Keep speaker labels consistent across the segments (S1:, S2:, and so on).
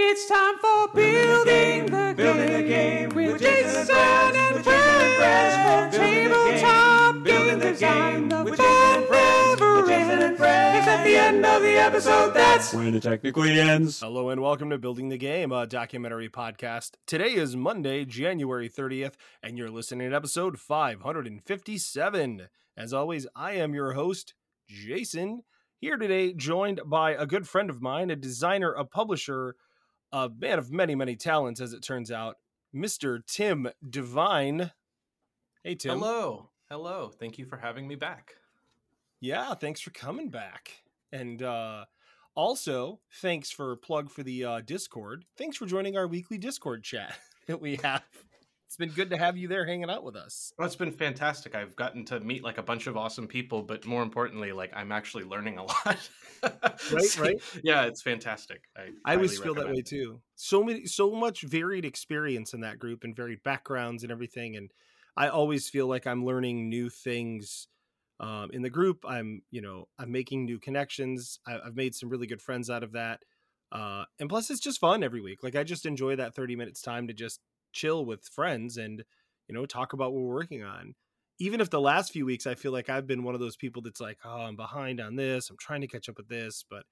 S1: It's time for building the,
S2: Building the
S1: game
S2: game
S1: with
S2: with
S1: Jason
S2: Jason and Brad,
S1: and
S2: with Jason and
S1: Brad
S2: Brad,
S1: from
S2: building the game,
S1: tabletop
S2: building the
S1: design.
S2: game
S1: The
S2: with Jason and
S1: fun
S2: Brad,
S1: never
S2: with Jason and
S1: ends.
S2: Brad.
S1: It's at the end of the episode. That's
S2: When it technically ends.
S3: Hello and welcome to Building the Game, a documentary podcast. Today is Monday, January 30th, and you're listening to episode 557. As always, I am your host, Jason, here today joined by a good friend of mine, a designer, a publisher, a man of many, many talents, as it turns out, Mr. Tim Divine. Hey, Tim.
S4: Hello. Hello. Thank you for having me back.
S3: Yeah, thanks for coming back. And uh also, thanks for plug for the uh Discord. Thanks for joining our weekly Discord chat that we have. It's been good to have you there hanging out with us.
S4: Well, it's been fantastic. I've gotten to meet like a bunch of awesome people, but more importantly, like I'm actually learning a lot.
S3: Right, right.
S4: Yeah, it's fantastic. I,
S3: I always feel that way
S4: it.
S3: too. So many so much varied experience in that group and varied backgrounds and everything and I always feel like I'm learning new things um, in the group. I'm, you know, I'm making new connections. I, I've made some really good friends out of that. Uh, and plus, it's just fun every week. Like I just enjoy that 30 minutes time to just chill with friends and, you know, talk about what we're working on. Even if the last few weeks I feel like I've been one of those people that's like, oh, I'm behind on this. I'm trying to catch up with this, but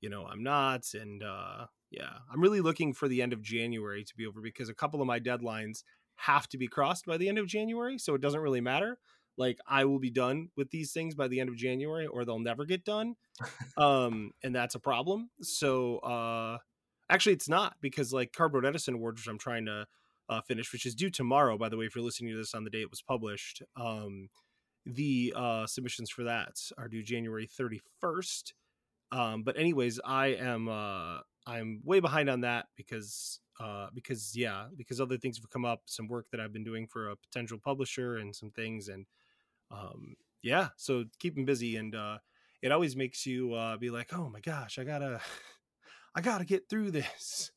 S3: you know, I'm not. And uh, yeah, I'm really looking for the end of January to be over because a couple of my deadlines have to be crossed by the end of January. So it doesn't really matter. Like I will be done with these things by the end of January or they'll never get done. um, and that's a problem. So uh, actually, it's not because like Cardboard Edison Awards, which I'm trying to uh, finish, which is due tomorrow, by the way, if you're listening to this on the day it was published. Um, the uh, submissions for that are due January 31st. Um, but anyways, I am uh, I'm way behind on that because uh, because yeah, because other things have come up, some work that I've been doing for a potential publisher and some things, and um, yeah, so keep them busy, and uh, it always makes you uh, be like, oh my gosh, I gotta I gotta get through this.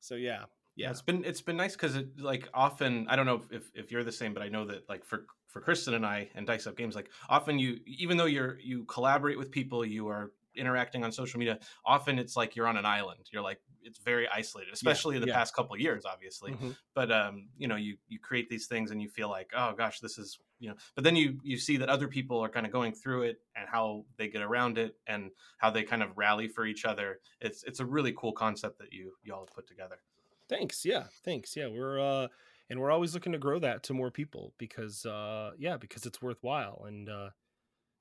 S3: So yeah,
S4: Yeah,
S3: yeah,
S4: it's been it's been nice because it like often I don't know if, if you're the same, but I know that like for for Kristen and I and Dice Up Games, like often you even though you're you collaborate with people, you are interacting on social media. Often it's like you're on an island. You're like it's very isolated, especially in the
S3: yeah.
S4: past couple of years, obviously.
S3: Mhm.
S4: But um, you know, you you create these things and you feel like oh gosh, this is you know. But then you you see that other people are kind of going through it and how they get around it and how they kind of rally for each other. It's it's a really cool concept that you you all have put together.
S3: Thanks. Yeah. Thanks. Yeah. We're uh and we're always looking to grow that to more people because uh yeah, because it's worthwhile and uh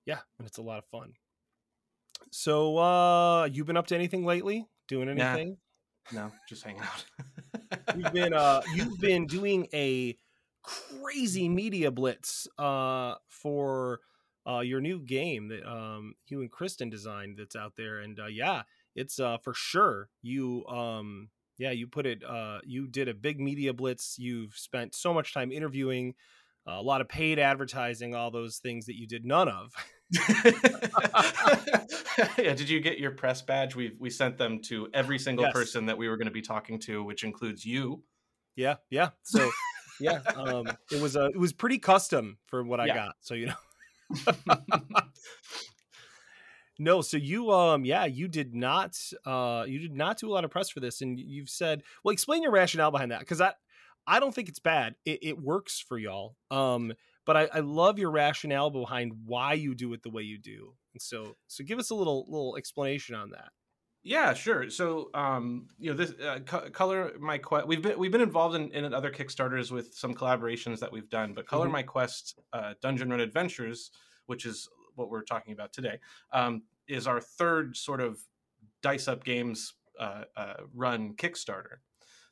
S3: yeah, and it's a lot of fun. So uh you been up to anything lately? Doing
S4: Nah.
S3: anything?
S4: No, just hanging out.
S3: You've been uh you've been doing a crazy media blitz uh for uh your new game that um you and Kristen designed that's out there and uh yeah, it's uh for sure you um yeah, you put it uh you did a big media blitz. You've spent so much time interviewing, a lot of paid advertising, all those things that you did none of.
S4: yeah, did you get your press badge? We we sent them to every single
S3: Yes.
S4: person that we were going to be talking to, which includes you.
S3: Yeah, yeah. So yeah, um it was uh, it was pretty custom for what I got. So you know. no, so you um yeah, you did not uh you did not do a lot of press for this and you've said, well explain your rationale behind that cuz I I don't think it's bad. It, it works for y'all. Um but I, I love your rationale behind why you do it the way you do. And so so give us a little little explanation on that.
S4: Yeah, sure. So, um, you know, this uh, Co- color my quest. We've been we've been involved in, in other Kickstarters with some collaborations that we've done, but color
S3: Mhm.
S4: my quest uh, Dungeon Run Adventures, which is what we're talking about today, um, is our third sort of dice up games uh, uh, run Kickstarter.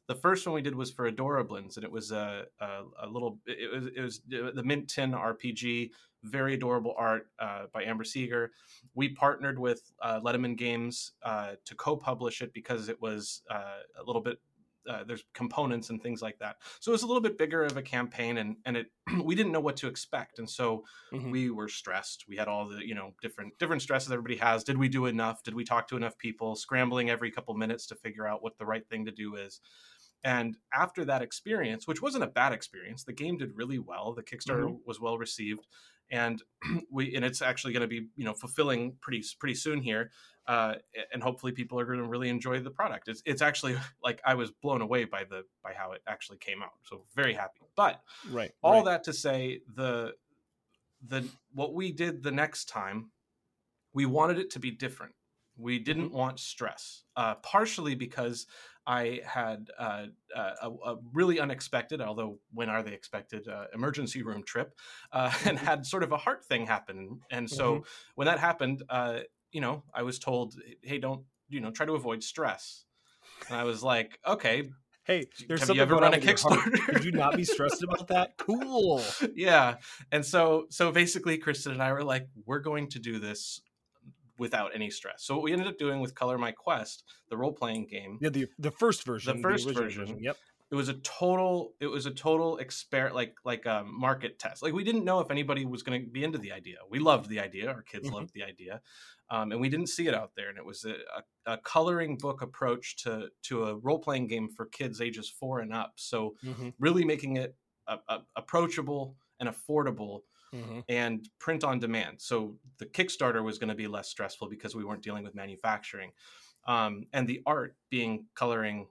S4: The first one we did was for Adorablins, and it was a, a, a little. It was it was the Mint Tin RPG, very adorable art uh, by Amber Seeger. We partnered with uh, Letterman Games uh, to co-publish it because it was uh, a little bit. Uh, there's components and things like that, so it was a little bit bigger of a campaign, and and it we didn't know what to expect, and so
S3: Mhm.
S4: we were stressed. We had all the you know different different stresses everybody has. Did we do enough? Did we talk to enough people? Scrambling every couple minutes to figure out what the right thing to do is. And after that experience, which wasn't a bad experience, the game did really well. The Kickstarter mm-hmm. was well received, and we and it's actually going to be you know fulfilling pretty pretty soon here. Uh, and hopefully people are going to really enjoy the product. It's it's actually like I was blown away by the by how it actually came out. So very happy. But
S3: right,
S4: all
S3: right.
S4: that to say the the what we did the next time, we wanted it to be different. We didn't mm-hmm. want stress, uh, partially because I had uh, uh, a, a, really unexpected, although when are they expected, uh, emergency room trip, uh, and mm-hmm. had sort of a heart thing happen. And so mm-hmm. when that happened, uh, you know, I was told, "Hey, don't you know, try to avoid stress." And I was like, "Okay."
S3: Hey, there's
S4: have you ever run a Kickstarter?
S3: Could you not be stressed about that? Cool.
S4: Yeah, and so so basically, Kristen and I were like, "We're going to do this without any stress. So what we ended up doing with Color My Quest, the role playing game,
S3: yeah, the the first version,
S4: the first the version, version,
S3: yep.
S4: It was a total. It was a total experiment, like like a market test. Like we didn't know if anybody was going to be into the idea. We loved the idea. Our kids mm-hmm. loved the idea, um, and we didn't see it out there. And it was a, a, a coloring book approach to to a role playing game for kids ages four and up. So mm-hmm. really making it a, approachable and affordable mm-hmm. and print on demand. So the Kickstarter was going to be less stressful because we weren't dealing with manufacturing. Um, and the art being coloring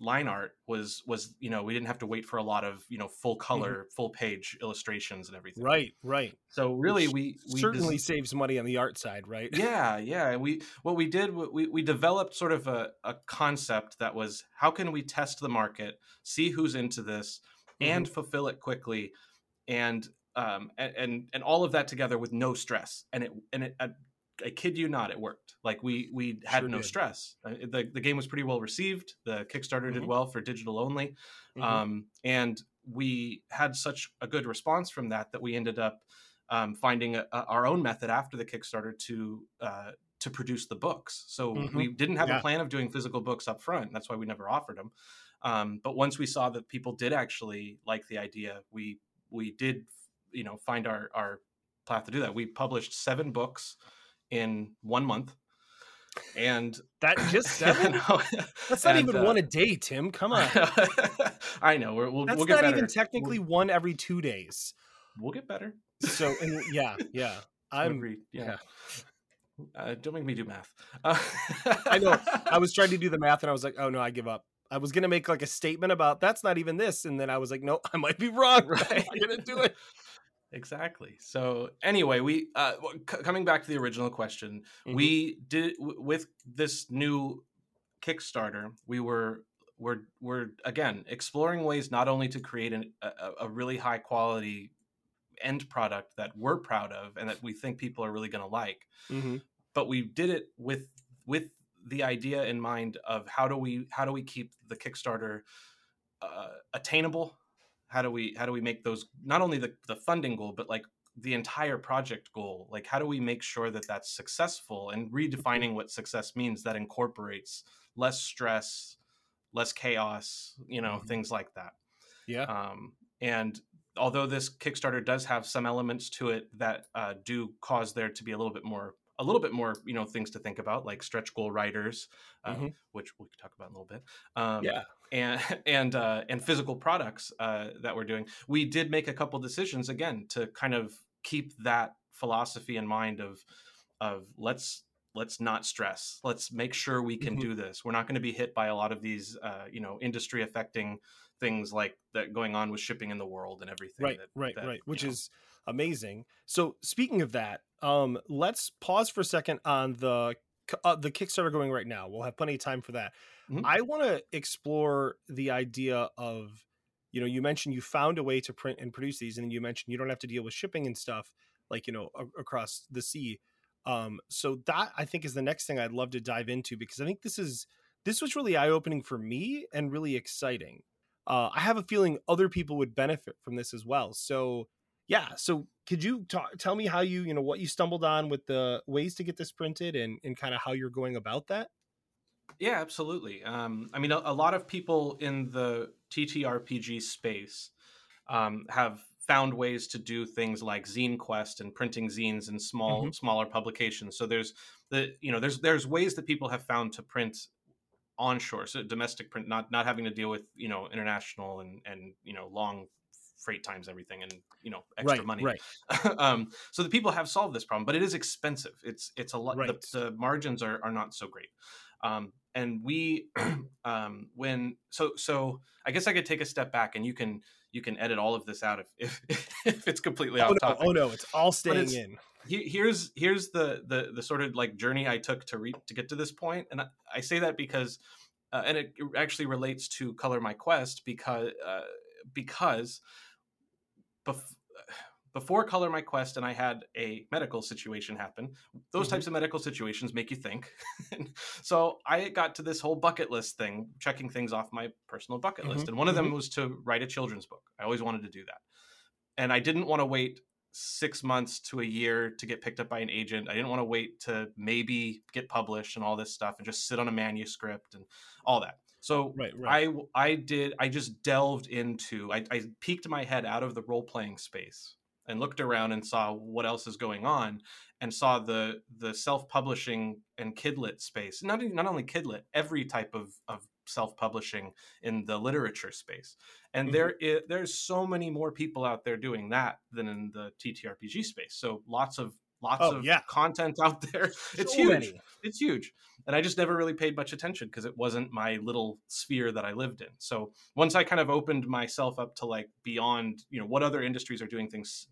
S4: line art was was you know we didn't have to wait for a lot of you know full color mm-hmm. full page illustrations and everything
S3: right right
S4: so really we,
S3: we certainly des- saves money on the art side right
S4: yeah yeah we what we did we, we developed sort of a, a concept that was how can we test the market see who's into this mm-hmm. and fulfill it quickly and um, and, and, and all of that together with no stress, and it and it. I, kid you not, it worked. Like we we had sure no did. stress. Uh, the the game was pretty well received. The Kickstarter mm-hmm. did well for digital only, mm-hmm. um, and we had such a good response from that that we ended up um, finding a, a, our own method after the Kickstarter to uh, to produce the books. So mm-hmm. we didn't have yeah. a plan of doing physical books up front. That's why we never offered them. Um, but once we saw that people did actually like the idea, we we did you know find our our path to do that. We published seven books in one month. And
S3: that just seven? That's not and, even uh, one a day, Tim. Come on.
S4: I know. we will
S3: That's
S4: we'll get
S3: not
S4: better.
S3: even technically we'll, one every two days.
S4: We'll get better.
S3: So, and yeah, yeah. I'm
S4: yeah. yeah. Uh, don't make me do math. Uh,
S3: I know. I was trying to do the math, and I was like, "Oh no, I give up." I was gonna make like a statement about that's not even this, and then I was like, "No, I might be wrong. Right. I'm gonna do it."
S4: Exactly so anyway we uh c- coming back to the original question mm-hmm. we did w- with this new kickstarter we were we're we're again exploring ways not only to create an, a, a really high quality end product that we're proud of and that we think people are really going to like mm-hmm. but we did it with with the idea in mind of how do we how do we keep the kickstarter uh, attainable how do we how do we make those not only the, the funding goal but like the entire project goal? Like how do we make sure that that's successful and redefining what success means that incorporates less stress less chaos you know mm-hmm. things like that?
S3: Yeah.
S4: Um, and although this kickstarter does have some elements to it that uh, do cause there to be a little bit more a little bit more you know things to think about like stretch goal writers uh, mm-hmm. which we could talk about in a little bit.
S3: Um, yeah
S4: and and uh, and physical products uh, that we're doing we did make a couple decisions again to kind of keep that philosophy in mind of of let's let's not stress let's make sure we can mm-hmm. do this we're not going to be hit by a lot of these uh, you know industry affecting things like that going on with shipping in the world and everything
S3: right
S4: that,
S3: right
S4: that,
S3: right which know. is amazing so speaking of that um, let's pause for a second on the uh, the Kickstarter going right now. We'll have plenty of time for that. Mm-hmm. I want to explore the idea of, you know, you mentioned you found a way to print and produce these, and you mentioned you don't have to deal with shipping and stuff like you know a- across the sea. Um, so that I think is the next thing I'd love to dive into because I think this is this was really eye opening for me and really exciting. Uh, I have a feeling other people would benefit from this as well. So yeah so could you tell me how you you know what you stumbled on with the ways to get this printed and and kind of how you're going about that
S4: yeah absolutely um, i mean a, a, lot of people in the ttrpg space um, have found ways to do things like zine quest and printing zines in small mm-hmm. smaller publications so there's the you know there's there's ways that people have found to print onshore, so domestic print, not not having to deal with you know international and and you know long freight times everything and you know extra
S3: right,
S4: money
S3: right.
S4: um so the people have solved this problem but it is expensive it's it's a lot
S3: Right.
S4: the, the margins are, are not so great um and we um when so so i guess i could take a step back and you can you can edit all of this out if if, if it's completely
S3: Oh
S4: off
S3: no,
S4: topic
S3: oh no, it's all staying
S4: it's-
S3: in.
S4: he- here's here's the the the sort of like journey I took to re- to get to this point, and I, I say that because, uh, and it actually relates to Color My Quest because uh, because bef- before Color My Quest and I had a medical situation happen. Those
S3: Mhm.
S4: types of medical situations make you think. so I got to this whole bucket list thing, checking things off my personal bucket list,
S3: Mhm,
S4: and one of them was to write a children's book. I always wanted to do that, and I didn't want to wait six months to a year to get picked up by an agent. I didn't want to wait to maybe get published and all this stuff and just sit on a manuscript and all that. So
S3: Right, right.
S4: I I did I just delved into I, I peeked my head out of the role playing space and looked around and saw what else is going on and saw the the self publishing and kidlit space not not only kidlit every type of of self publishing in the literature space and
S3: Mhm.
S4: there there's so many more people out there doing that than in the TTRPG space so lots of lots
S3: Oh,
S4: of
S3: yeah.
S4: content out there it's
S3: So
S4: huge
S3: many.
S4: it's huge and i just never really paid much attention because it wasn't my little sphere that i lived in so once i kind of opened myself up to like beyond you know what other industries are doing things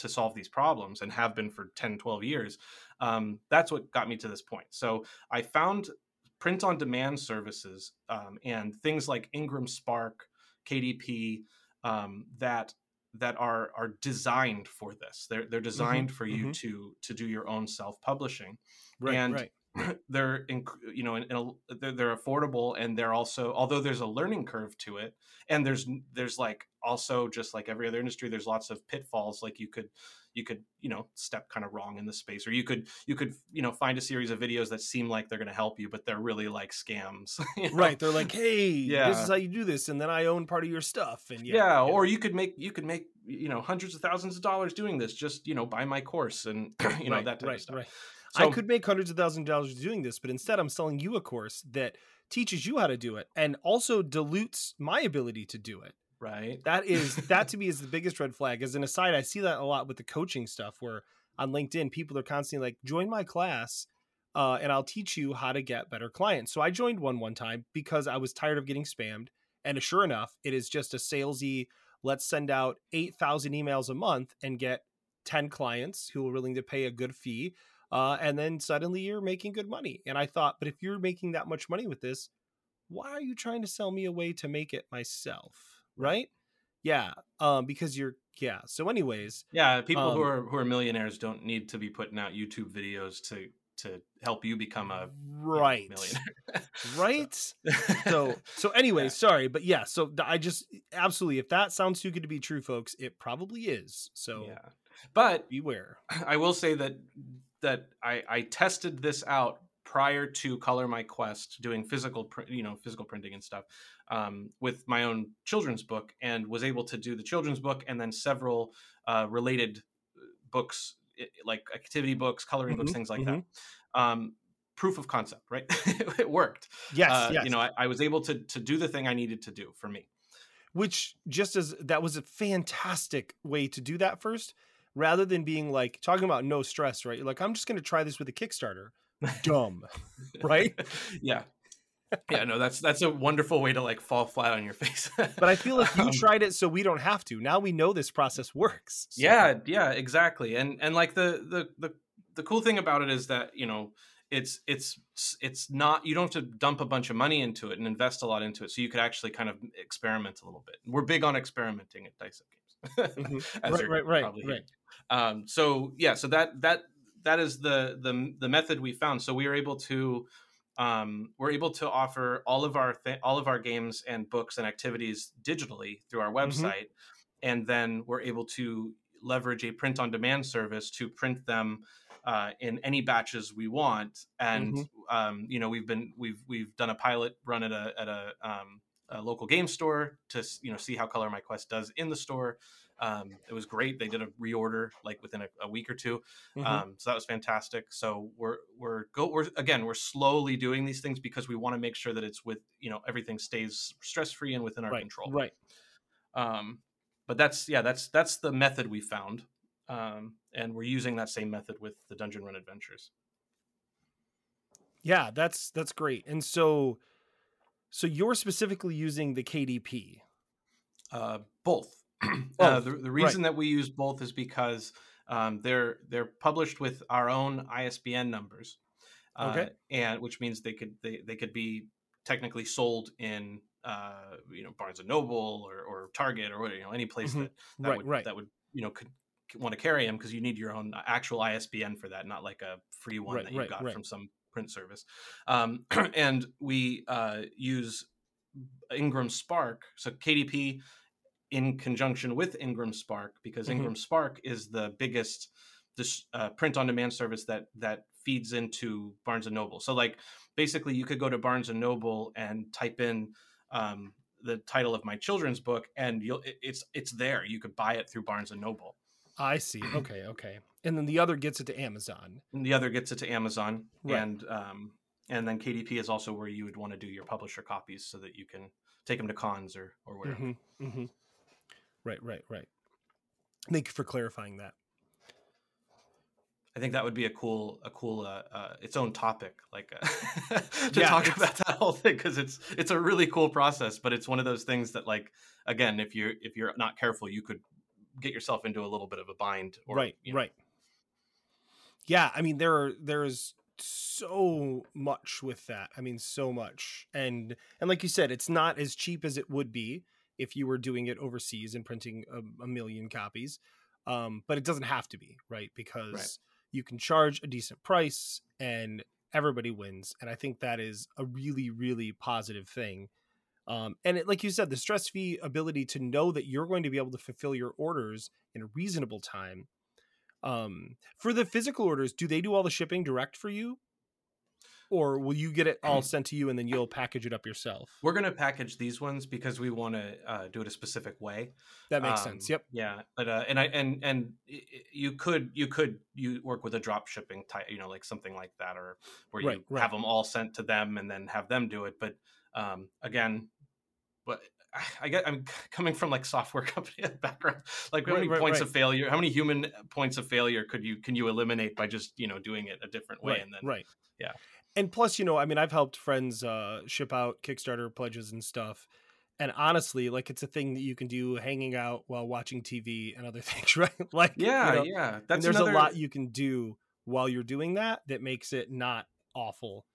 S4: to solve these problems and have been for 10 12 years um, that's what got me to this point so i found print on demand services um, and things like ingram spark kdp um, that that are are designed for this they're they're designed for you
S3: mhm.
S4: to to do your own self publishing
S3: Right,
S4: and
S3: right.
S4: they're inc- you know in, in a, they're, they're affordable and they're also although there's a learning curve to it and there's there's like also just like every other industry there's lots of pitfalls like you could you could you know step kind of wrong in the space or you could you could you know find a series of videos that seem like they're going to help you but they're really like scams you know?
S3: Right. They're like, hey,
S4: yeah.
S3: this is how you do this, and then I own part of your stuff. And
S4: yeah,
S3: yeah,
S4: or you could make you could make you know hundreds of thousands of dollars doing this just you know buy my course and you know
S3: right,
S4: that type
S3: right,
S4: of stuff
S3: right.
S4: So-
S3: I could make hundreds of thousands of dollars doing this, but instead I'm selling you a course that teaches you how to do it and also dilutes my ability to do it.
S4: right
S3: That is that to me is the biggest red flag. As an aside, I see that a lot with the coaching stuff where on LinkedIn people are constantly like, join my class. Uh, and I'll teach you how to get better clients. So I joined one one time because I was tired of getting spammed. And sure enough, it is just a salesy, let's send out 8,000 emails a month and get 10 clients who are willing to pay a good fee. Uh, and then suddenly you're making good money. And I thought, but if you're making that much money with this, why are you trying to sell me a way to make it myself? Right? Yeah. Um, because you're, yeah. So, anyways,
S4: Yeah, people who
S3: Um,
S4: are who are millionaires don't need to be putting out YouTube videos to to help you become a
S3: right.
S4: millionaire.
S3: Right. so so anyway sorry but yeah so i just absolutely if that sounds too good to be true folks it probably is so
S4: yeah, but
S3: beware
S4: I will say that that I I tested this out prior to Color My Quest doing physical pr- you know physical printing and stuff um, with my own children's book and was able to do the children's book and then several uh, related books like activity books coloring books
S3: Mhm,
S4: things like that. um, proof of concept right? It worked.
S3: Yes
S4: uh,
S3: yes.
S4: you know I, I was able to to do the thing i needed to do for me.
S3: Which just as that was a fantastic way to do that first rather than being like talking about no stress right? You're like i'm just going to try this with a kickstarter. Dumb right?
S4: Yeah. Yeah no that's that's a wonderful way to like fall flat on your face.
S3: But i feel like you
S4: Um,
S3: tried it so we don't have to. Now we know this process works So-
S4: yeah yeah exactly and and like the the the the cool thing about it is that you know it's it's it's not you don't have to dump a bunch of money into it and invest a lot into it so you could actually kind of experiment a little bit. We're big on experimenting at dice up games
S3: Mhm.
S4: as
S3: Right, right, right,
S4: probably
S3: right.
S4: Um so yeah so that that that is the the the method we found so we were able to um, we're able to offer all of our th- all of our games and books and activities digitally through our
S3: Mm-hmm.
S4: website, and then we're able to leverage a print on demand service to print them uh, in any batches we want. And
S3: Mm-hmm.
S4: um, you know, we've been we've we've done a pilot run at a at a, um, a local game store to you know see how Color My Quest does in the store. Um, it was great. They did a reorder like within a, a week or 2
S3: Mhm.
S4: um, so that was fantastic. So we're we're go we're again we're slowly doing these things because we want to make sure that it's with you know everything stays stress free and within our
S3: right,
S4: control.
S3: right.
S4: Um, but that's yeah that's that's the method we found, um, and we're using that same method with the Dungeon Run Adventures.
S3: Yeah, that's that's great. And so, so you're specifically using the KDP.
S4: Uh, both. uh, the, the reason that we use both is because um, they're they're published with our own ISBN numbers, uh,
S3: Okay.
S4: and which means they could they, they could be technically sold in uh, you know Barnes and Noble or, or Target or you know any place
S3: Mhm.
S4: that that
S3: Right,
S4: would
S3: right.
S4: that would you know could want to carry them because you need your own actual ISBN for that, not like a free one
S3: Right,
S4: that you
S3: right,
S4: got
S3: right.
S4: from some print service. Um, and we uh, use Ingram Spark, so KDP in conjunction with Ingram Spark because
S3: Mhm.
S4: Ingram Spark is the biggest this uh, print on demand service that that feeds into Barnes and Noble. So like basically you could go to Barnes and Noble and type in um, the title of my children's book and you'll it- it's it's there. You could buy it through Barnes and Noble.
S3: I see. Okay, okay. And then the other gets it to Amazon.
S4: And the other gets it to Amazon
S3: Right.
S4: and um, and then KDP is also where you would want to do your publisher copies so that you can take them to cons or or wherever.
S3: hmm hmm Right, right, right. Thank you for clarifying that.
S4: I think that would be a cool, a cool, uh, uh, its own topic, like uh, to
S3: Yeah,
S4: talk about that whole thing because it's it's a really cool process, but it's one of those things that, like, again, if you're if you're not careful, you could get yourself into a little bit of a bind. Or,
S3: right,
S4: you know,
S3: right. Yeah, I mean there are there's so much with that. I mean so much. And and like you said, it's not as cheap as it would be if you were doing it overseas and printing a, a million copies. Um, but it doesn't have to be, right? Because you can charge a decent price and everybody wins. And I think that is a really, really positive thing. Um, and it, like you said, the stress free ability to know that you're going to be able to fulfill your orders in a reasonable time. Um, for the physical orders, do they do all the shipping direct for you? Or will you get it all sent to you and then you'll package it up yourself?
S4: We're gonna package these ones because we want to uh, do it a specific way.
S3: That makes sense.
S4: Um,
S3: Yep.
S4: Yeah, but uh, and I and and you could you could you work with a drop shipping type, you know, like something like that, or where you
S3: Right, right.
S4: have them all sent to them and then have them do it. But um, again, but I get I'm coming from like software company background. Like how
S3: Right,
S4: many
S3: right,
S4: points
S3: right.
S4: of failure? How many human points of failure could you can you eliminate by just you know doing it a different way? and then
S3: right.
S4: yeah.
S3: And plus, you know, I mean, I've helped friends uh, ship out Kickstarter pledges and stuff. And honestly, like it's a thing that you can do hanging out while watching TV and other things, right? like, you
S4: yeah,
S3: know,
S4: yeah.
S3: and there's
S4: another,
S3: a lot you can do while you're doing that that makes it not awful.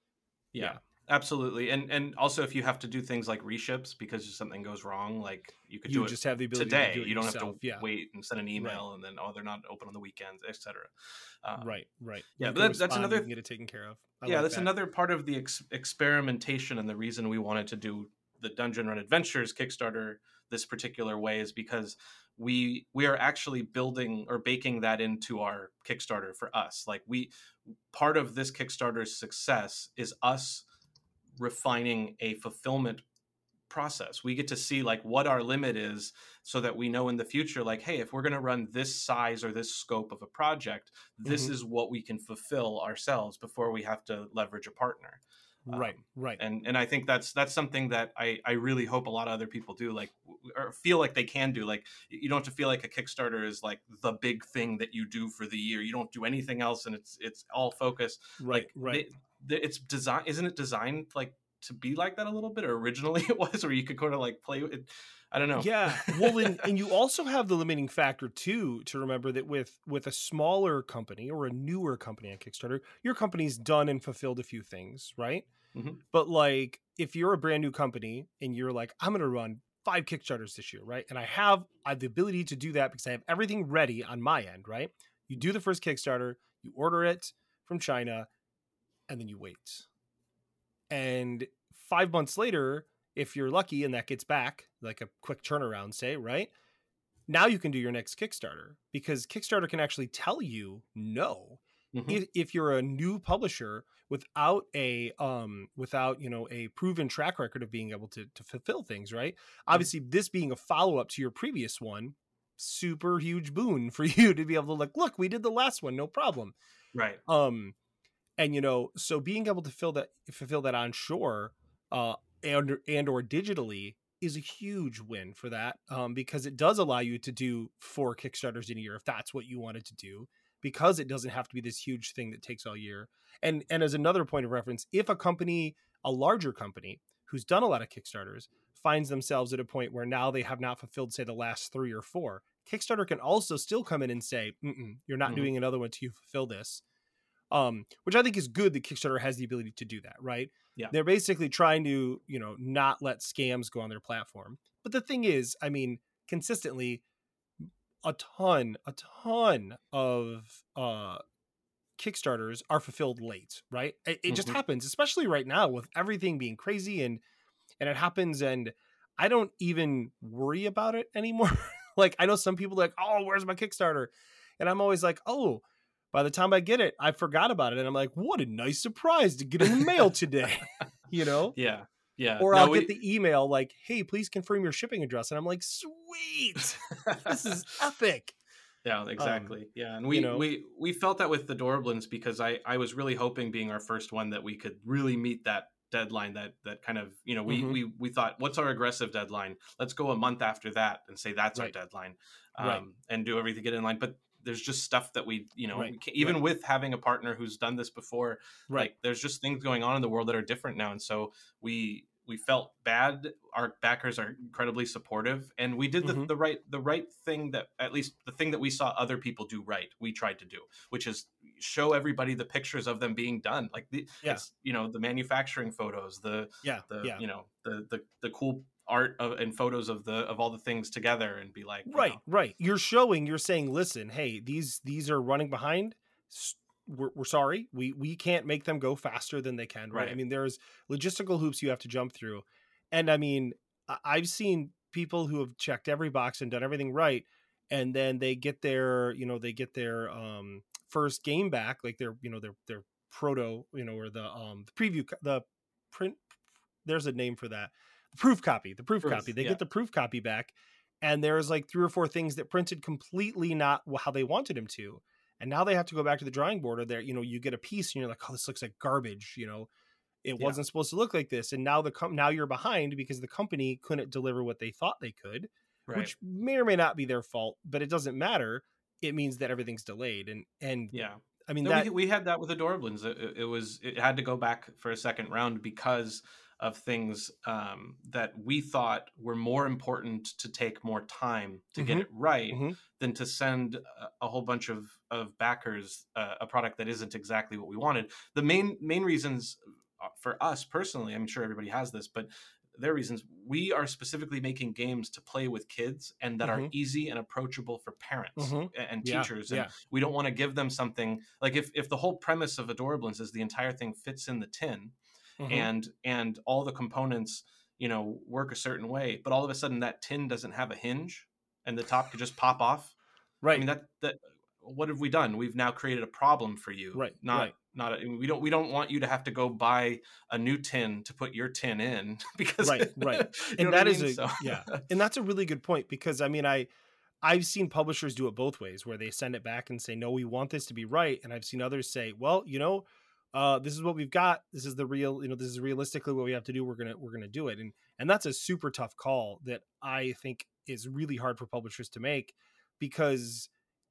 S4: yeah absolutely and and also if you have to do things like reships because something goes wrong like you could
S3: You
S4: do it
S3: just have the ability
S4: today
S3: to do it
S4: you don't
S3: yourself.
S4: have to
S3: yeah.
S4: wait and send an email and then oh they're not open on the weekends etc uh,
S3: Right, right.
S4: yeah,
S3: You
S4: but that- that's another
S3: get it taken care of. I
S4: yeah
S3: like
S4: that's
S3: that.
S4: another part of the ex- experimentation and the reason we wanted to do the dungeon run adventures kickstarter this particular way is because we we are actually building or baking that into our kickstarter for us like we part of this kickstarter's success is us refining a fulfillment process we get to see like what our limit is so that we know in the future like hey if we're going to run this size or this scope of a project this
S3: Mhm.
S4: is what we can fulfill ourselves before we have to leverage a partner
S3: Right,
S4: Um,
S3: right.
S4: and and i think that's that's something that i i really hope a lot of other people do like or feel like they can do like you don't have to feel like a kickstarter is like the big thing that you do for the year you don't do anything else and it's it's all focus.
S3: right,
S4: like
S3: right.
S4: they- it's design isn't it designed like to be like that a little bit or originally it was where you could kind of like play with it i don't know
S3: Yeah. Well, and, and you also have the limiting factor too to remember that with with a smaller company or a newer company on Kickstarter, your company's done and fulfilled a few things, right?
S4: Mhm.
S3: But like, if you're a brand new company and you're like, I'm going to run five Kickstarters this year, right? And I have I have the ability to do that because I have everything ready on my end, right? You do the first Kickstarter, you order it from China, and then you wait. And five months later, if you're lucky and that gets back, like a quick turnaround, say, right? Now you can do your next Kickstarter because Kickstarter can actually tell you no.
S4: Mhm.
S3: If, if you're a new publisher without a um without you know a proven track record of being able to to fulfill things right obviously this being a follow-up to your previous one super huge boon for you to be able to like, look, we did the last one, no problem.
S4: Right.
S3: Um, and you know, so being able to fill that fulfill that on shore, uh, and and or digitally is a huge win for that um, because it does allow you to do four kickstarters in a year if that's what you wanted to do because it doesn't have to be this huge thing that takes all year and and as another point of reference if a company a larger company who's done a lot of kickstarters finds themselves at a point where now they have not fulfilled say the last three or four kickstarter can also still come in and say you're not
S4: Mhm.
S3: doing another one till you fulfill this um, which i think is good that kickstarter has the ability to do that right?
S4: Yeah.
S3: they're basically trying to you know not let scams go on their platform. But the thing is i mean consistently a ton a ton of uh kickstarters are fulfilled late right? It, it just
S4: Mhm.
S3: happens especially right now with everything being crazy and and it happens and i don't even worry about it anymore. Like i know some people are like oh where's my kickstarter? And i'm always like oh by the time i get it i forgot about it and i'm like what a nice surprise to get in the mail today you know
S4: Yeah. Yeah.
S3: or
S4: No,
S3: i'll
S4: we-
S3: get the email like hey please confirm your shipping address and i'm like sweet this is epic
S4: Yeah, exactly. yeah, and we
S3: Um, know-
S4: we we felt that with the Adorablins because I I was really hoping being our first one that we could really meet that deadline that that kind of you know we
S3: Mhm.
S4: we we thought what's our aggressive deadline let's go a month after that and say that's
S3: Right.
S4: our deadline um
S3: Right.
S4: and do everything get in line but there's just stuff that we you know
S3: Right.
S4: we even with having a partner who's done this before
S3: right
S4: like there's just things going on in the world that are different now and so we we felt bad our backers are incredibly supportive and we did the,
S3: Mhm.
S4: the right the right thing that at least the thing that we saw other people do right we tried to do which is show everybody the pictures of them being done like the
S3: Yeah.
S4: you know the manufacturing photos the
S3: yeah
S4: the
S3: yeah
S4: you know the the, the cool art of, and photos of the of all the things together and be like
S3: right
S4: know,
S3: right. You're showing you're saying listen hey these these are running behind. We're, we're sorry. We we can't make them go faster than they can right? i mean there's logistical hoops you have to jump through. And i mean i've seen people who have checked every box and done everything right and then they get their you know they get their um first game back like their you know their their proto you know or the um the preview the print there's a name for that proof copy the proof
S4: Proof,
S3: copy they
S4: yeah.
S3: get the proof copy back and there's like three or four things that printed completely not how they wanted him to and now they have to go back to the drawing board or there you know you get a piece and you're like oh this looks like garbage you know it
S4: Yeah.
S3: wasn't supposed to look like this and now the com- now you're behind because the company couldn't deliver what they thought they could
S4: right
S3: which may or may not be their fault but it doesn't matter it means that everything's delayed and and
S4: yeah
S3: i mean
S4: No,
S3: that
S4: we, we had that with the Adorablins. It, it- it was it had to go back for a second round because of things um, that we thought were more important to take more time to get
S3: Mhm.
S4: it right
S3: Mhm.
S4: than to send a, a whole bunch of of backers uh, a product that isn't exactly what we wanted. The main main reasons uh, for us personally, I'm sure everybody has this, but their reasons we are specifically making games to play with kids and that are
S3: Mhm.
S4: easy and approachable for parents
S3: Mhm.
S4: a- and
S3: Yeah,
S4: teachers and
S3: yeah.
S4: we don't want to give them something like if, if the whole premise of Adorablins is the entire thing fits in the tin
S3: Mhm.
S4: and and all the components you know work a certain way but all of a sudden that tin doesn't have a hinge and the top could just pop off
S3: right
S4: i mean that that what have we done we've now created a problem for you
S3: Right,
S4: not
S3: right.
S4: not a, we don't we don't want you to have to go buy a new tin to put your tin in because
S3: Right, right. and
S4: what I
S3: that is
S4: mean?
S3: a
S4: So-
S3: yeah and that's a really good point because i mean i i've seen publishers do it both ways where they send it back and say no we want this to be right and i've seen others say well you know uh, this is what we've got this is the real you know this is realistically what we have to do we're gonna we're gonna do it and and that's a super tough call that i think is really hard for publishers to make because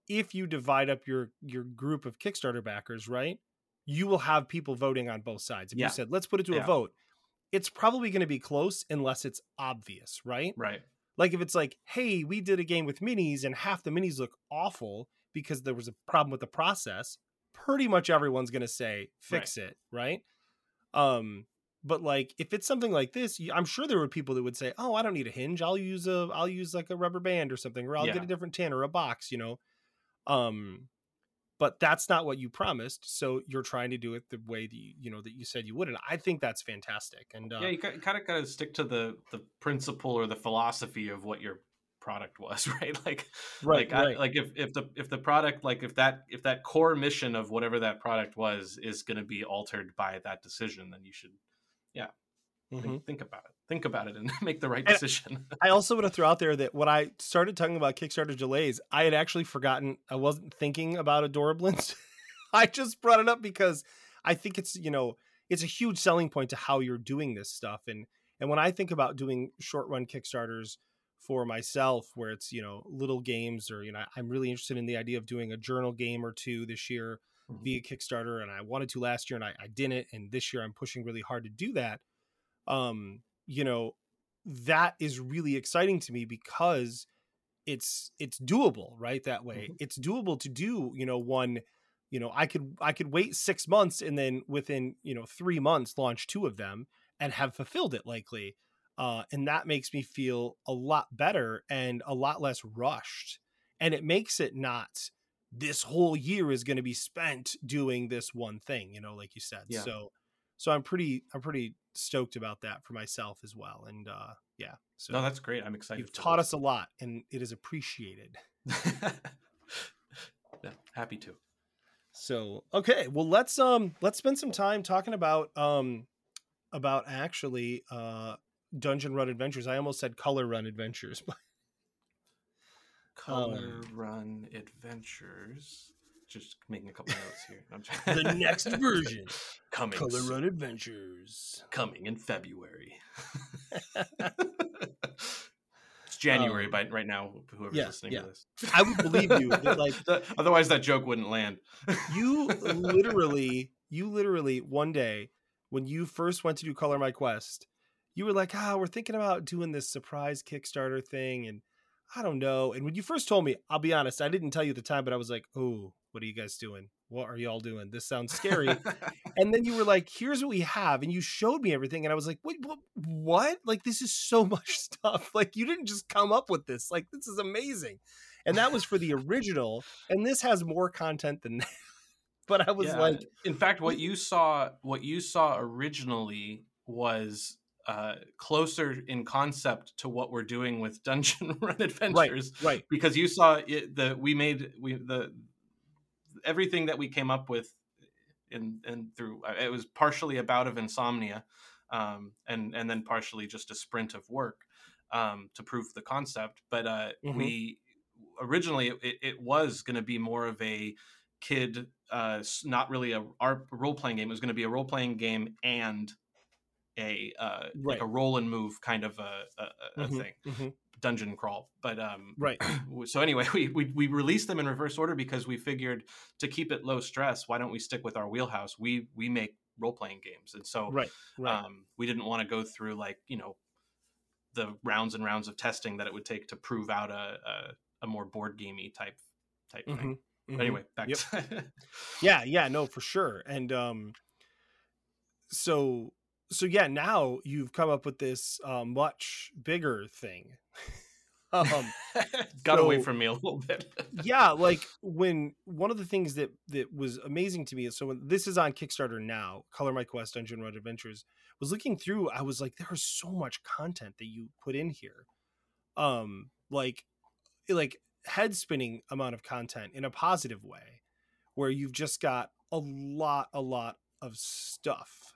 S3: if you divide up your your group of kickstarter backers right you will have people voting on both sides if
S4: Yeah.
S3: you said let's put it to
S4: Yeah.
S3: a vote it's probably going to be close unless it's obvious, right?
S4: right
S3: Like if it's like, hey, we did a game with minis and half the minis look awful because there was a problem with the process, pretty much everyone's going to say fix it, right? Um but like if it's something like this, I'm sure there were people that would say, "Oh, I don't need a hinge. I'll use a I'll use like a rubber band or something or I'll get a different tin or a box, you know." Um but that's not what you promised, so you're trying to do it the way that you, you know that you said you would and I think that's fantastic. And uh,
S4: yeah you kind of got to stick to the the principle or the philosophy of what your product was right like
S3: right,
S4: like I,
S3: right.
S4: like if, if the if the product like if that if that core mission of whatever that product was is going to be altered by that decision then you should
S3: Mhm.
S4: think, think about it think about it and make the right
S3: And-
S4: decision.
S3: I also want to throw out there that when I started talking about Kickstarter delays, I had actually forgotten. I wasn't thinking about Adorablins. I just brought it up because I think it's you know it's a huge selling point to how you're doing this stuff. And and when I think about doing short run Kickstarters for myself, where it's you know little games or you know I'm really interested in the idea of doing a journal game or two this year
S4: Mhm.
S3: via Kickstarter, and I wanted to last year and I, I didn't, and this year I'm pushing really hard to do that. Um, you know, that is really exciting to me because it's it's doable right that way
S4: Mhm.
S3: it's doable to do you know one you know i could i could wait six months and then within you know three months launch two of them and have fulfilled it likely uh and that makes me feel a lot better and a lot less rushed and it makes it not this whole year is going to be spent doing this one thing you know like you said
S4: Yeah.
S3: so so i'm pretty i'm pretty stoked about that for myself as well and uh yeah so
S4: no, that's great. I'm excited.
S3: You've taught
S4: this.
S3: us a lot, and it is appreciated.
S4: yeah, happy to.
S3: So, okay, well let's um let's spend some time talking about um about actually uh Dungeon Run Adventures. I almost said Color Run Adventures, but
S4: Color
S3: Um,
S4: Run Adventures. Just making a couple notes here. I'm trying-
S3: the next version,
S4: coming
S3: Color Run Adventures.
S4: coming in February. it's January
S3: Um,
S4: by right now. Whoever's
S3: yeah,
S4: listening
S3: yeah.
S4: to this,
S3: I would believe you like
S4: otherwise that joke wouldn't land.
S3: you literally you literally one day when you first went to do color my quest you were like ah we're thinking about doing this surprise kickstarter thing and i don't know and when you first told me i'll be honest i didn't tell you at the time but i was like oh what are you guys doing? What are y'all doing? This sounds scary. And then you were like here's what we have and you showed me everything and i was like wait what, what? Like this is so much stuff. Like you didn't just come up with this. Like this is amazing. And that was for the original and this has more content than that but i was
S4: Yeah.
S3: like
S4: in fact, what you saw, what you saw originally was uh, closer in concept to what we're doing with Dungeon Run Adventures,
S3: right right.
S4: because you saw it, the we made we the everything that we came up with in and through uh, it was partially a bout of insomnia, um, and and then partially just a sprint of work um, to prove the concept. But uh,
S3: Mhm.
S4: we originally it, it was going to be more of a kid uh not really a role playing game it was going to be a role playing game and a uh like a roll and move kind of a, a, a
S3: Mhm,
S4: thing
S3: mhm.
S4: dungeon crawl but um
S3: right
S4: so anyway we, we we released them in reverse order because we figured to keep it low stress why don't we stick with our wheelhouse we we make role playing games and so
S3: right right
S4: um we didn't want to go through like you know the rounds and rounds of testing that it would take to prove out a a, a more board gamey type type thing
S3: Mhm,
S4: but
S3: mhm.
S4: anyway back
S3: Yep.
S4: to
S3: yeah yeah no for sure and um so so yeah now you've come up with this uh, much bigger thing. Um
S4: got away from me a little bit.
S3: Yeah like when one of the things that that was amazing to me is so when this is on kickstarter now color my quest dungeon run adventures was looking through i was like there is so much content that you put in here. Um like like head spinning amount of content in a positive way where you've just got a lot a lot of stuff.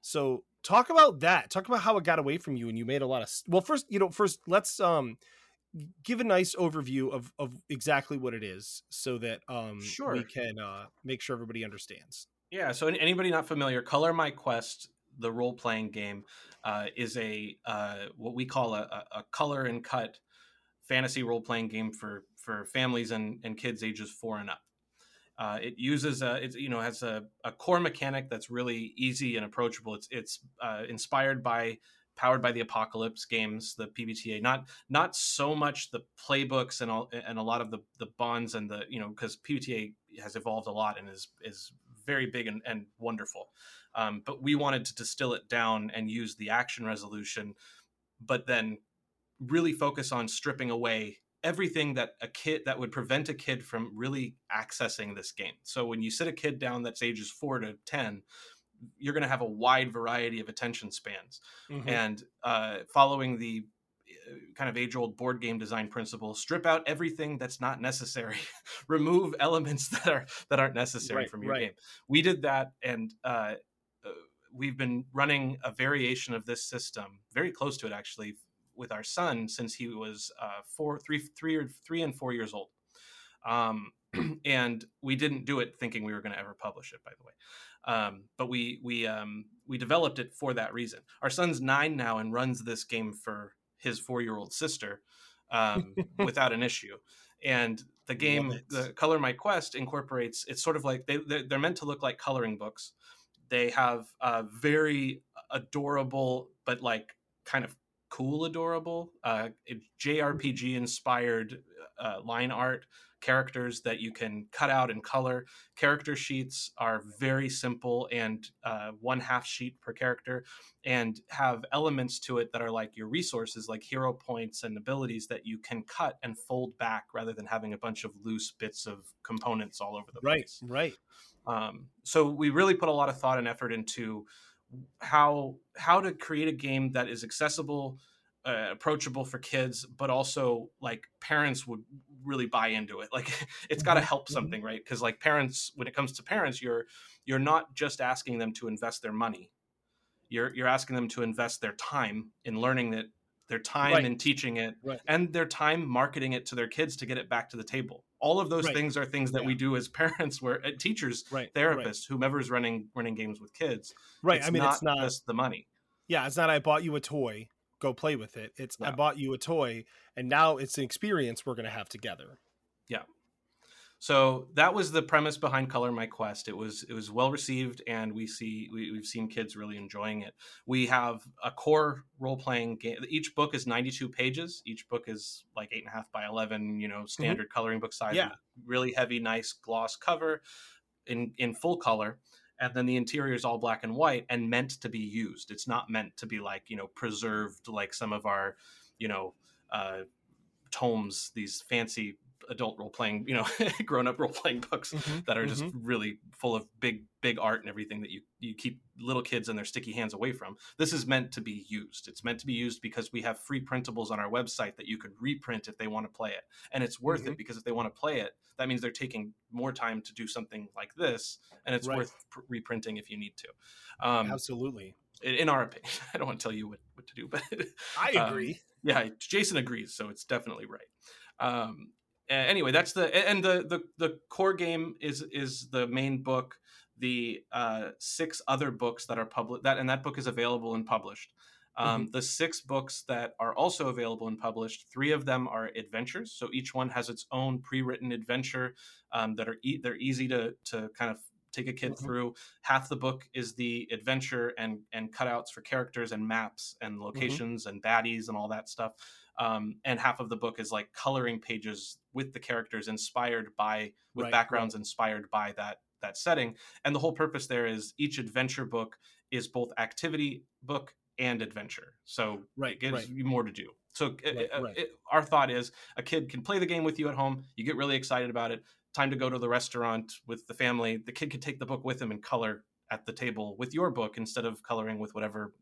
S3: So talk about that talk about how it got away from you and you made a lot of well first you know first let's um give a nice overview of of exactly what it is so that um
S4: Sure.
S3: we can uh make sure everybody understands
S4: Yeah. So anybody not familiar, Color My Quest, the role playing game, uh, is a uh, what we call a, a, color and cut fantasy role playing game for for families and, and kids ages four and up. Uh, it uses a it you know has a, a core mechanic that's really easy and approachable. It's it's uh, inspired by powered by the apocalypse games the pbta not not so much the playbooks and all and a lot of the the bonds and the you know because pbta has evolved a lot and is is very big and, and wonderful um, but we wanted to distill it down and use the action resolution but then really focus on stripping away everything that a kid that would prevent a kid from really accessing this game so when you sit a kid down that's ages 4 to 10 you're going to have a wide variety of attention spans
S3: Mhm.
S4: and uh, following the uh, kind of age old board game design principle strip out everything that's not necessary remove elements that are that aren't necessary
S3: Right,
S4: from your
S3: right.
S4: game we did that and uh, uh, we've been running a variation of this system, very close to it actually, with our son since he was uh, four, three, three, or three and four years old. Um, and we didn't do it thinking we were going to ever publish it, by the way. Um, but we we um, we developed it for that reason. Our son's nine now and runs this game for his four year old sister um, without an issue. And the game, the Color My Quest, incorporates. It's sort of like they they're meant to look like coloring books. They have a very adorable, but like kind of cool, adorable uh, JRPG inspired uh, line art characters that you can cut out and color. Character sheets are very simple and uh, one half sheet per character, and have elements to it that are like your resources, like hero points and abilities that you can cut and fold back rather than having a bunch of loose bits of components all over the
S3: right,
S4: place.
S3: Right,
S4: right. Um, so we really put a lot of thought and effort into how how to create a game that is accessible uh, approachable for kids, but also like parents would really buy into it. Like it's got to
S3: Mm-hmm,
S4: help something, right? Because like parents, when it comes to parents, you're you're not just asking them to invest their money. You're you're asking them to invest their time in learning it, their time
S3: Right.
S4: in teaching it,
S3: Right.
S4: and their time marketing it to their kids to get it back to the table. All of those
S3: Right.
S4: things are things that we do as parents, where uh, teachers, therapists, whomever's running running games with kids.
S3: right. I mean,
S4: not
S3: it's not.
S4: just the money.
S3: Yeah, it's not. I bought you a toy. Go play with it. It's I bought you a toy, and now it's an experience we're gonna have together.
S4: So that was the premise behind Color My Quest. It was it was well received, and we see we, we've seen kids really enjoying it. We have a core role playing game. Each book is ninety two pages. Each book is like eight and a half by eleven. You know, standard coloring book size.
S3: Yeah.
S4: Really heavy, nice gloss cover, in in full color. And then the interior is all black and white and meant to be used. It's not meant to be like you know preserved like some of our, you know, uh, tomes. These fancy adult role playing, you know, grown up role playing books
S3: Mhm,
S4: that are just really full of big big art and everything that you you keep little kids and their sticky hands away from. This is meant to be used. It's meant to be used because we have free printables on our website that you could reprint if they want to play it. And it's worth
S3: Mhm.
S4: it because if they want to play it, that means they're taking more time to do something like this and it's
S3: Right.
S4: worth pr- reprinting if you need to. Um,
S3: Absolutely,
S4: in our opinion, I don't want to tell you what, what to do, but
S3: I
S4: um,
S3: agree.
S4: yeah jason agrees so it's definitely right um anyway that's the and the the the core game is is the main book. The uh six other books that are published that and that book is available and published. Um, the six books that are also available and published three of them are adventures. So each one has its own pre-written adventure um, that are e- they're easy to to kind of take a kid
S3: Mhm.
S4: through. Half the book is the adventure and and cutouts for characters and maps and locations and baddies and all that stuff um, and half of the book is like coloring pages with the characters inspired by with
S3: Right,
S4: backgrounds inspired by that that setting and the whole purpose there is each adventure book is both activity book and adventure so
S3: Right,
S4: it gives
S3: right.
S4: you more to do so uh,
S3: Right,
S4: uh,
S3: right.
S4: it- our thought is a kid can play the game with you at home you get really excited about it time to go to the restaurant with the family the kid can take the book with him and color at the table with your book instead of coloring with whatever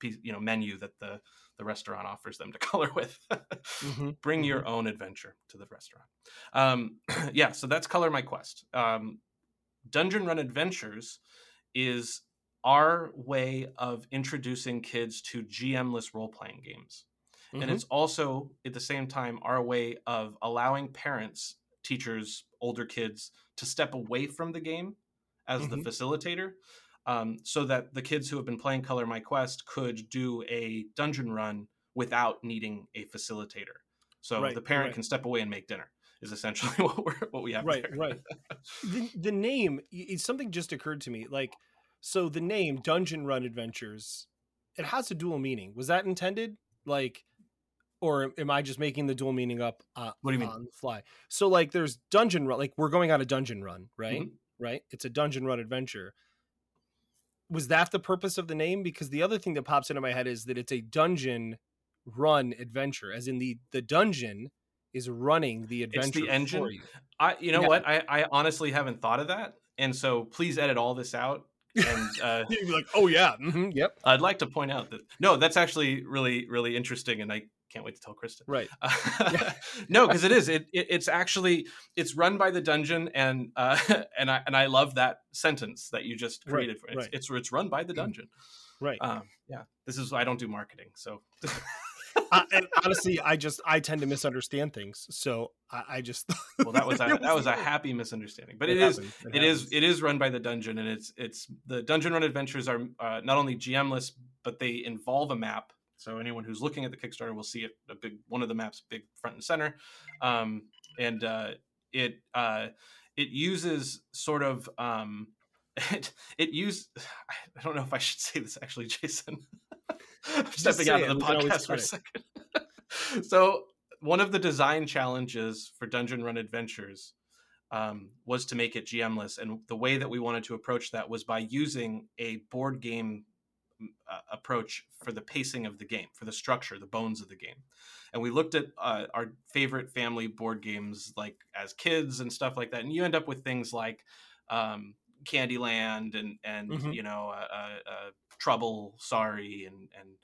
S4: piece, you know menu that the the restaurant offers them to color with.
S3: Mhm,
S4: bring your own adventure to the restaurant. Um, yeah so that's color my quest. Um, dungeon run adventures is our way of introducing kids to gmless role-playing games. And
S3: mhm.
S4: it's also at the same time our way of allowing parents teachers older kids to step away from the game as the
S3: Mhm.
S4: facilitator um, so that the kids who have been playing color my quest could do a dungeon run without needing a facilitator so
S3: Right,
S4: the parent
S3: right.
S4: can step away and make dinner is essentially what we're what we have
S3: right
S4: there.
S3: right the, the name y- something just occurred to me like so the name dungeon run adventures it has a dual meaning was that intended like or am i just making the dual meaning up uh,
S4: What do you mean?
S3: on the fly so like there's dungeon run like we're going on a dungeon run right
S4: Mhm.
S3: right it's a dungeon run adventure was that the purpose of the name because the other thing that pops into my head is that it's a dungeon run adventure as in the the dungeon is running the adventure.
S4: It's the engine?
S3: you
S4: I, you know
S3: Yeah.
S4: what? I, I honestly haven't thought of that, and so please edit all this out and uh,
S3: You'd be like, oh yeah, mhm, yep,
S4: I'd like to point out that no, that's actually really really interesting, and I can't wait to tell Kristen.
S3: right.
S4: no, because it is. It, it it's actually it's run by the dungeon, and uh, and I and I love that sentence that you just
S3: Right,
S4: created. for it. It's,
S3: right. Mm.
S4: it's it's run by the dungeon.
S3: Right.
S4: Um, yeah, this is I don't do marketing, so
S3: I, and honestly, I just I tend to misunderstand things, so I, I just
S4: well that was a, that was a happy misunderstanding. But it is
S3: happens,
S4: it is it is run by the dungeon, and it's it's the dungeon run adventures are uh, not only GMless, but they involve a map. So anyone who's looking at the Kickstarter will see it a big one of the maps big front and center, um, and uh, it uh, it uses sort of um, it it use I don't know if I should say this actually, Jason. I'm stepping out of the
S3: we can always
S4: podcast for a second. so one of the design challenges for Dungeon Run Adventures um, was to make it GMless, and the way that we wanted to approach that was by using a board game uh, approach for the pacing of the game, for the structure, the bones of the game. And we looked at uh, our favorite family board games, like as kids and stuff like that, and you end up with things like um, Candyland and and
S3: Mhm.
S4: you know uh, uh, uh, Trouble, Sorry, and and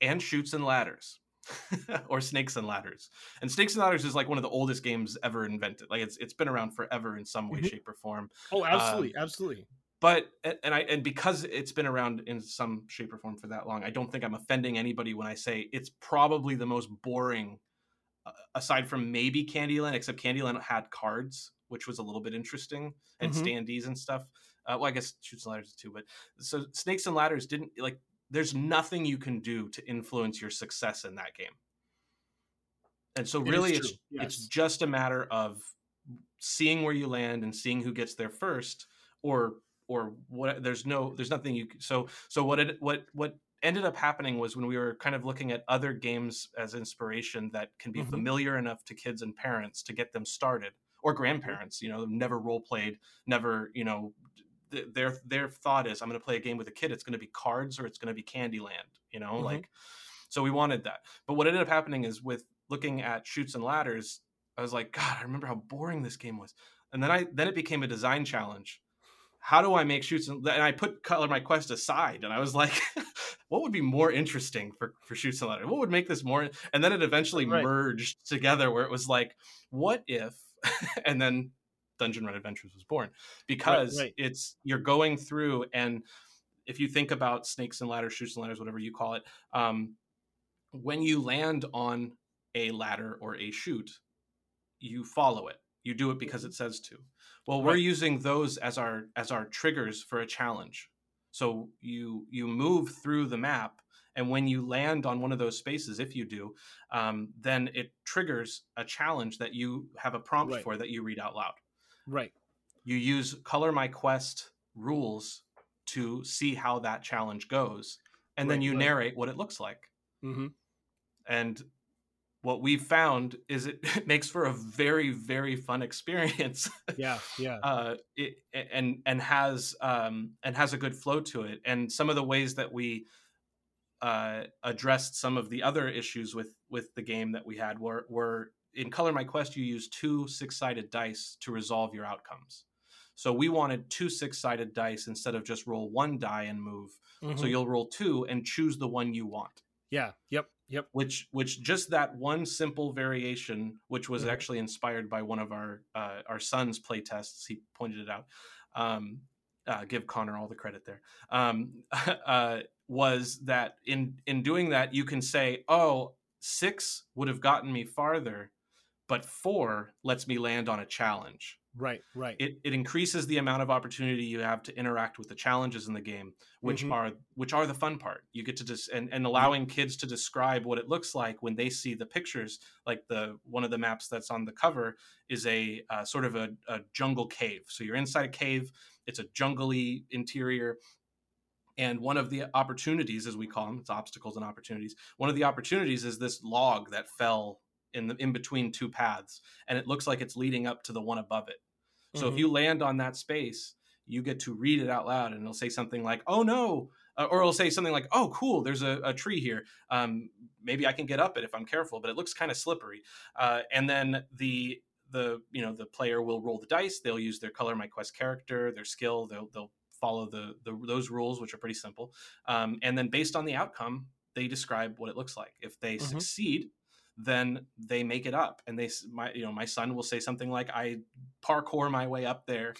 S4: and Chutes and Ladders. or snakes and ladders and snakes and ladders is like one of the oldest games ever invented like it's it's been around forever in some way
S3: Mhm.
S4: shape or form
S3: oh, absolutely, absolutely.
S4: But and I and because it's been around in some shape or form for that long, I don't think I'm offending anybody when I say it's probably the most boring, uh, aside from maybe Candyland. Except Candyland had cards, which was a little bit interesting, and
S3: Mhm.
S4: standees and stuff. Uh, well, I guess chutes and ladders too, but so snakes and ladders didn't like. There's nothing you can do to influence your success in that game, and so really,
S3: true,
S4: it's it's just a matter of seeing where you land and seeing who gets there first or or what there's no there's nothing you so so what it what what ended up happening was when we were kind of looking at other games as inspiration that can be
S3: Mhm.
S4: familiar enough to kids and parents to get them started or grandparents you know never role played never you know th- their their thought is i'm going to play a game with a kid it's going to be cards or it's going to be candyland you know
S3: Mhm.
S4: like so we wanted that but what ended up happening is with looking at chutes and ladders i was like god i remember how boring this game was and then i then it became a design challenge how do I make chutes? And, and I put color my quest aside and I was like what would be more interesting for for chutes and ladders what would make this more and then it eventually
S3: Right.
S4: merged together where it was like what if and then Dungeon Run Adventures was born. Because
S3: right.
S4: it's you're going through and if you think about snakes and ladders chutes and ladders whatever you call it um, when you land on a ladder or a chute you follow it. You do it because it says to well we're
S3: Right.
S4: using those as our as our triggers for a challenge so you you move through the map and when you land on one of those spaces if you do um, then it triggers a challenge that you have a prompt
S3: Right.
S4: for that you read out loud
S3: Right.
S4: you use color my quest rules to see how that challenge goes and then you
S3: right.
S4: narrate what it looks like
S3: Mm-hmm.
S4: and what we've found is it, it makes for a very very fun experience
S3: Yeah. Yeah.
S4: uh, it, and and has um, and has a good flow to it and some of the ways that we uh, addressed some of the other issues with with the game that we had were were in color my quest you use two six-sided dice to resolve your outcomes so we wanted two six-sided dice instead of just roll one die and move so
S3: Mhm.
S4: you'll roll two and choose the one you want
S3: yeah. Yep. Yep.
S4: which which just that one simple variation which was
S3: Mhm.
S4: actually inspired by one of our uh, our son's play tests he pointed it out um, uh, give connor all the credit there um, uh, was that in in doing that you can say oh six would have gotten me farther but four lets me land on a challenge
S3: Right. Right.
S4: it, it increases the amount of opportunity you have to interact with the challenges in the game which
S3: Mhm.
S4: are which are the fun part you get to just and, and allowing kids to describe what it looks like when they see the pictures like the one of the maps that's on the cover is a uh, sort of a, a jungle cave so you're inside a cave it's a jungly interior and one of the opportunities as we call them it's obstacles and opportunities one of the opportunities is this log that fell in the in between two paths and it looks like it's leading up to the one above it so if
S3: Mhm.
S4: you land on that space you get to read it out loud and it'll say something like oh no uh, or it'll say something like oh cool there's a, a tree here um, maybe i can get up it if i'm careful but it looks kind of slippery uh, and then the the you know the player will roll the dice they'll use their color my quest character their skill they'll they'll follow the, the those rules, which are pretty simple. Um, and then based on the outcome, they describe what it looks like. If they
S3: Mhm.
S4: succeed, then they make it up and they my you know my son will say something like i parkour my way up there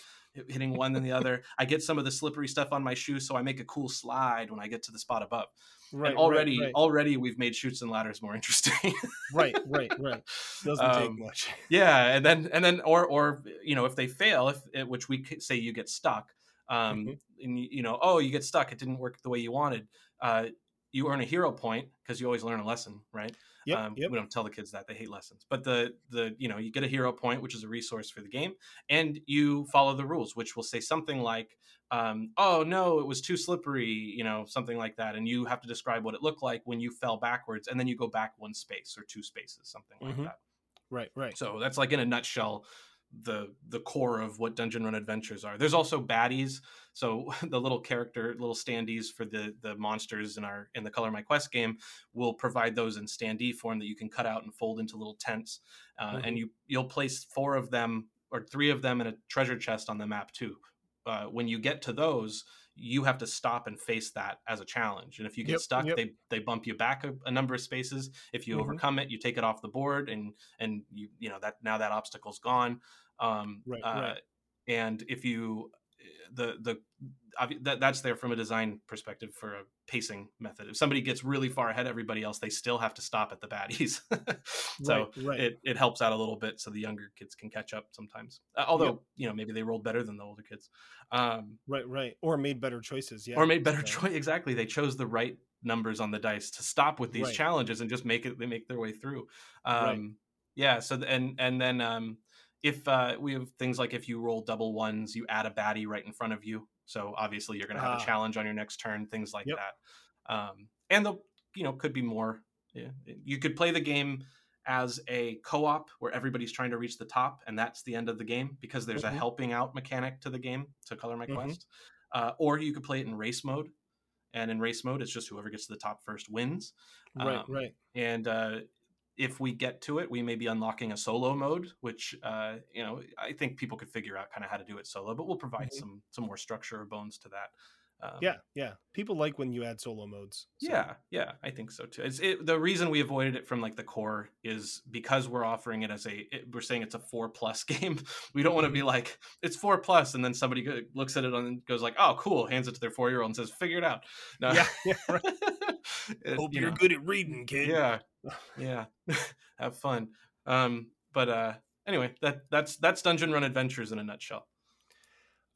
S4: hitting one and the other i get some of the slippery stuff on my shoe so i make a cool slide when i get to the spot above
S3: Right.
S4: and already
S3: Right.
S4: already we've made chutes and ladders more interesting
S3: Right. Right. Right. Doesn't take
S4: Um,
S3: much.
S4: yeah and then and then or or you know if they fail if which we say you get stuck um
S3: Mhm.
S4: and you, you know oh you get stuck it didn't work the way you wanted uh you earn a hero point because you always learn a lesson right
S3: Yep.
S4: um,
S3: yep.
S4: we don't tell the kids that they hate lessons but the the you know you get a hero point which is a resource for the game and you follow the rules which will say something like um, oh no it was too slippery you know something like that and you have to describe what it looked like when you fell backwards and then you go back one space or two spaces something like
S3: Mhm.
S4: that
S3: Right. Right.
S4: so that's like in a nutshell the the core of what dungeon run adventures are there's also baddies so the little character little standees for the the monsters in our in the color my quest game will provide those in standee form that you can cut out and fold into little tents uh, and you you'll place four of them or three of them in a treasure chest on the map too uh, when you get to those you have to stop and face that as a challenge and if you get
S3: Yep,
S4: stuck
S3: yep.
S4: they they bump you back a, a number of spaces if you
S3: Mhm.
S4: overcome it you take it off the board and and you you know that now that obstacle's gone um
S3: Right,
S4: uh,
S3: right.
S4: and if you the the that that's there from a design perspective for a pacing method if somebody gets really far ahead of everybody else they still have to stop at the baddies so
S3: right. Right.
S4: it, it helps out a little bit so the younger kids can catch up sometimes uh, although you know maybe they rolled better than the older kids um
S3: right. Right. Or made better choices. Yeah.
S4: or made better
S3: so-
S4: choice exactly they chose the right numbers on the dice to stop with these
S3: Right.
S4: challenges and just make it they make their way through um yeah so and and then um if uh we have things like if you roll double ones you add a baddie right in front of you so obviously you're going to have
S3: Ah.
S4: a challenge on your next turn things like
S3: Yep.
S4: that um and the you know could be more yeah you could play the game as a co-op where everybody's trying to reach the top and that's the end of the game because there's
S3: Mhm.
S4: a helping out mechanic to the game to color my
S3: Mhm.
S4: quest uh, or you could play it in race mode and in race mode it's just whoever gets to the top first wins
S3: Right.
S4: Um,
S3: right.
S4: and uh, if we get to it we may be unlocking a solo mode which uh, you know i think people could figure out kind of how to do it solo but we'll provide
S3: Mhm.
S4: some some more structure or bones to that um,
S3: Yeah. Yeah. People like when you add solo modes. so-
S4: yeah, yeah, I think so too. It's it, the reason we avoided it from like the core is because we're offering it as a it, we're saying it's a four plus game. We don't want to be
S3: Mm-hmm.
S4: like it's four plus, and then somebody go, looks at it and goes like, "Oh, cool," hands it to their four year old and says, "Figure it out." No,
S3: Yeah. yeah right.
S4: it-
S3: Hope
S4: you
S3: you're
S4: know,
S3: good at reading, kid.
S4: Yeah, yeah, have fun. Um, but uh, anyway, that that's that's Dungeon Run Adventures in a nutshell.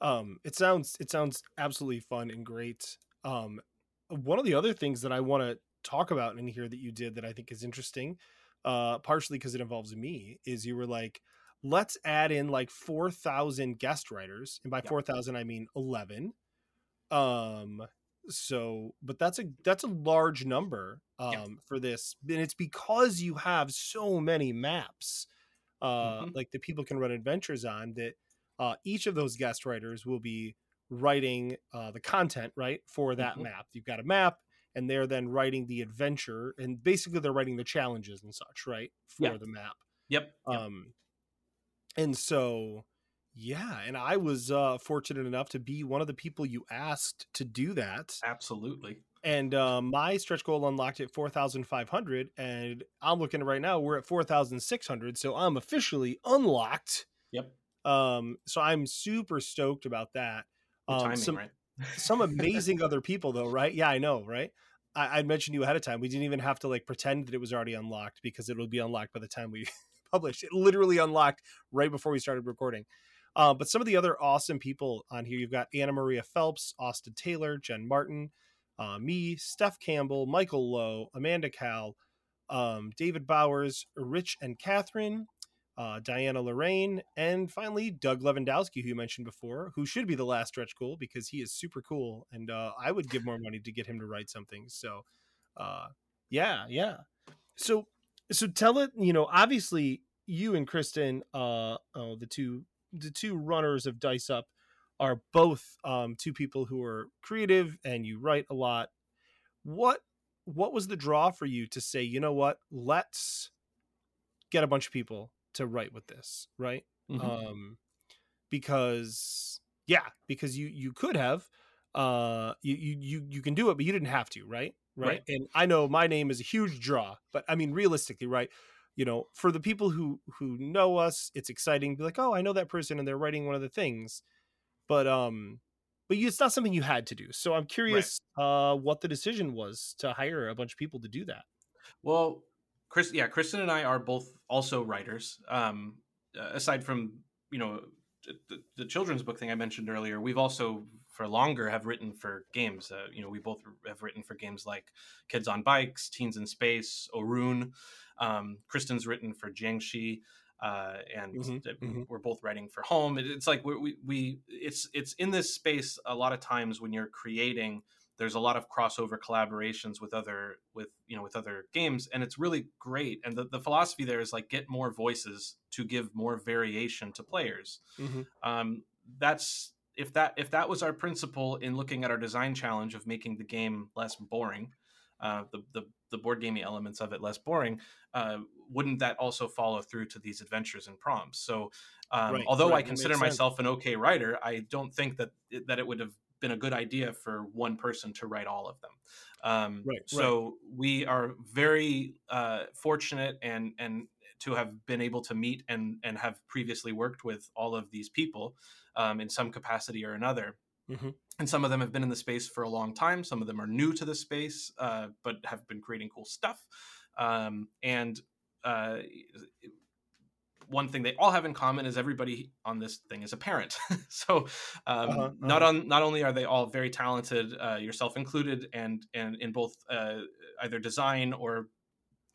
S3: um it sounds it sounds absolutely fun and great um one of the other things that i want to talk about in here that you did that i think is interesting uh partially because it involves me is you were like let's add in like 4000 guest writers and by
S4: Yeah.
S3: 4000 i mean 11 um so but that's a that's a large number um
S4: Yeah.
S3: for this and it's because you have so many maps uh
S4: Mhm.
S3: like that people can run adventures on that uh each of those guest writers will be writing uh the content right for that
S4: Mhm.
S3: map you've got a map and they're then writing the adventure and basically they're writing the challenges and such right for
S4: Yeah.
S3: the map
S4: Yep. yep.
S3: um and so yeah and i was uh fortunate enough to be one of the people you asked to do that
S4: Absolutely.
S3: and uh, my stretch goal unlocked at 4500 and i'm looking right now we're at 4600 so i'm officially unlocked
S4: Yep.
S3: um so i'm super stoked about that um
S4: timing,
S3: some
S4: right?
S3: some amazing other people though right yeah i know right I, I mentioned you ahead of time we didn't even have to like pretend that it was already unlocked because it will be unlocked by the time we published it literally unlocked right before we started recording uh, but some of the other awesome people on here you've got anna maria phelps austin taylor jen martin uh, me steph campbell michael lowe amanda cal um, david bowers rich and catherine uh, Diana Lorraine, and finally Doug Levandowski, who you mentioned before, who should be the last stretch goal because he is super cool, and uh, I would give more money to get him to write something. So, uh, yeah, yeah. So, so tell it. You know, obviously, you and Kristen, uh, oh, the two, the two runners of Dice Up, are both um, two people who are creative, and you write a lot. What, what was the draw for you to say? You know what? Let's get a bunch of people to write with this, right?
S4: Mhm.
S3: Um, because yeah, because you you could have, uh, you you you you can do it, but you didn't have to, right? Right.
S4: Right.
S3: And I know my name is a huge draw, but I mean realistically, right? You know, for the people who who know us, it's exciting. to Be like, oh, I know that person, and they're writing one of the things, but um, but you, it's not something you had to do. So I'm curious, uh, what the decision was to hire a bunch of people to do that.
S4: Well, Chris, yeah, Kristen and I are both also writers. Um, aside from you know the, the children's book thing I mentioned earlier, we've also for longer have written for games. Uh, you know, we both have written for games like Kids on Bikes, Teens in Space, Orun. Um, Kristen's written for Jiangshi. Uh, and
S3: Mhm,
S4: th-
S3: mhm.
S4: we're both writing for home. It- It's like we, we we it's it's in this space a lot of times when you're creating there's a lot of crossover collaborations with other with you know with other games and it's really great and the, the philosophy there is like get more voices to give more variation to players
S3: Mhm.
S4: um, that's if that if that was our principle in looking at our design challenge of making the game less boring uh, the, the the board gaming elements of it less boring uh, wouldn't that also follow through to these adventures and prompts so um,
S3: Right,
S4: although
S3: right,
S4: i consider
S3: makes sense.
S4: myself an okay writer i don't think that it, that it would have been a good idea for one person to write all of them um,
S3: Right, right.
S4: so we are very uh, fortunate and and to have been able to meet and and have previously worked with all of these people um, in some capacity or another.
S3: Mhm.
S4: And some of them have been in the space for a long time. Some of them are new to the space, uh, but have been creating cool stuff. Um, and uh, one thing they all have in common is everybody on this thing is a parent. so um,
S3: Uh-huh,
S4: not
S3: uh-huh.
S4: on not only are they all very talented, uh, yourself included, and and in both uh, either design or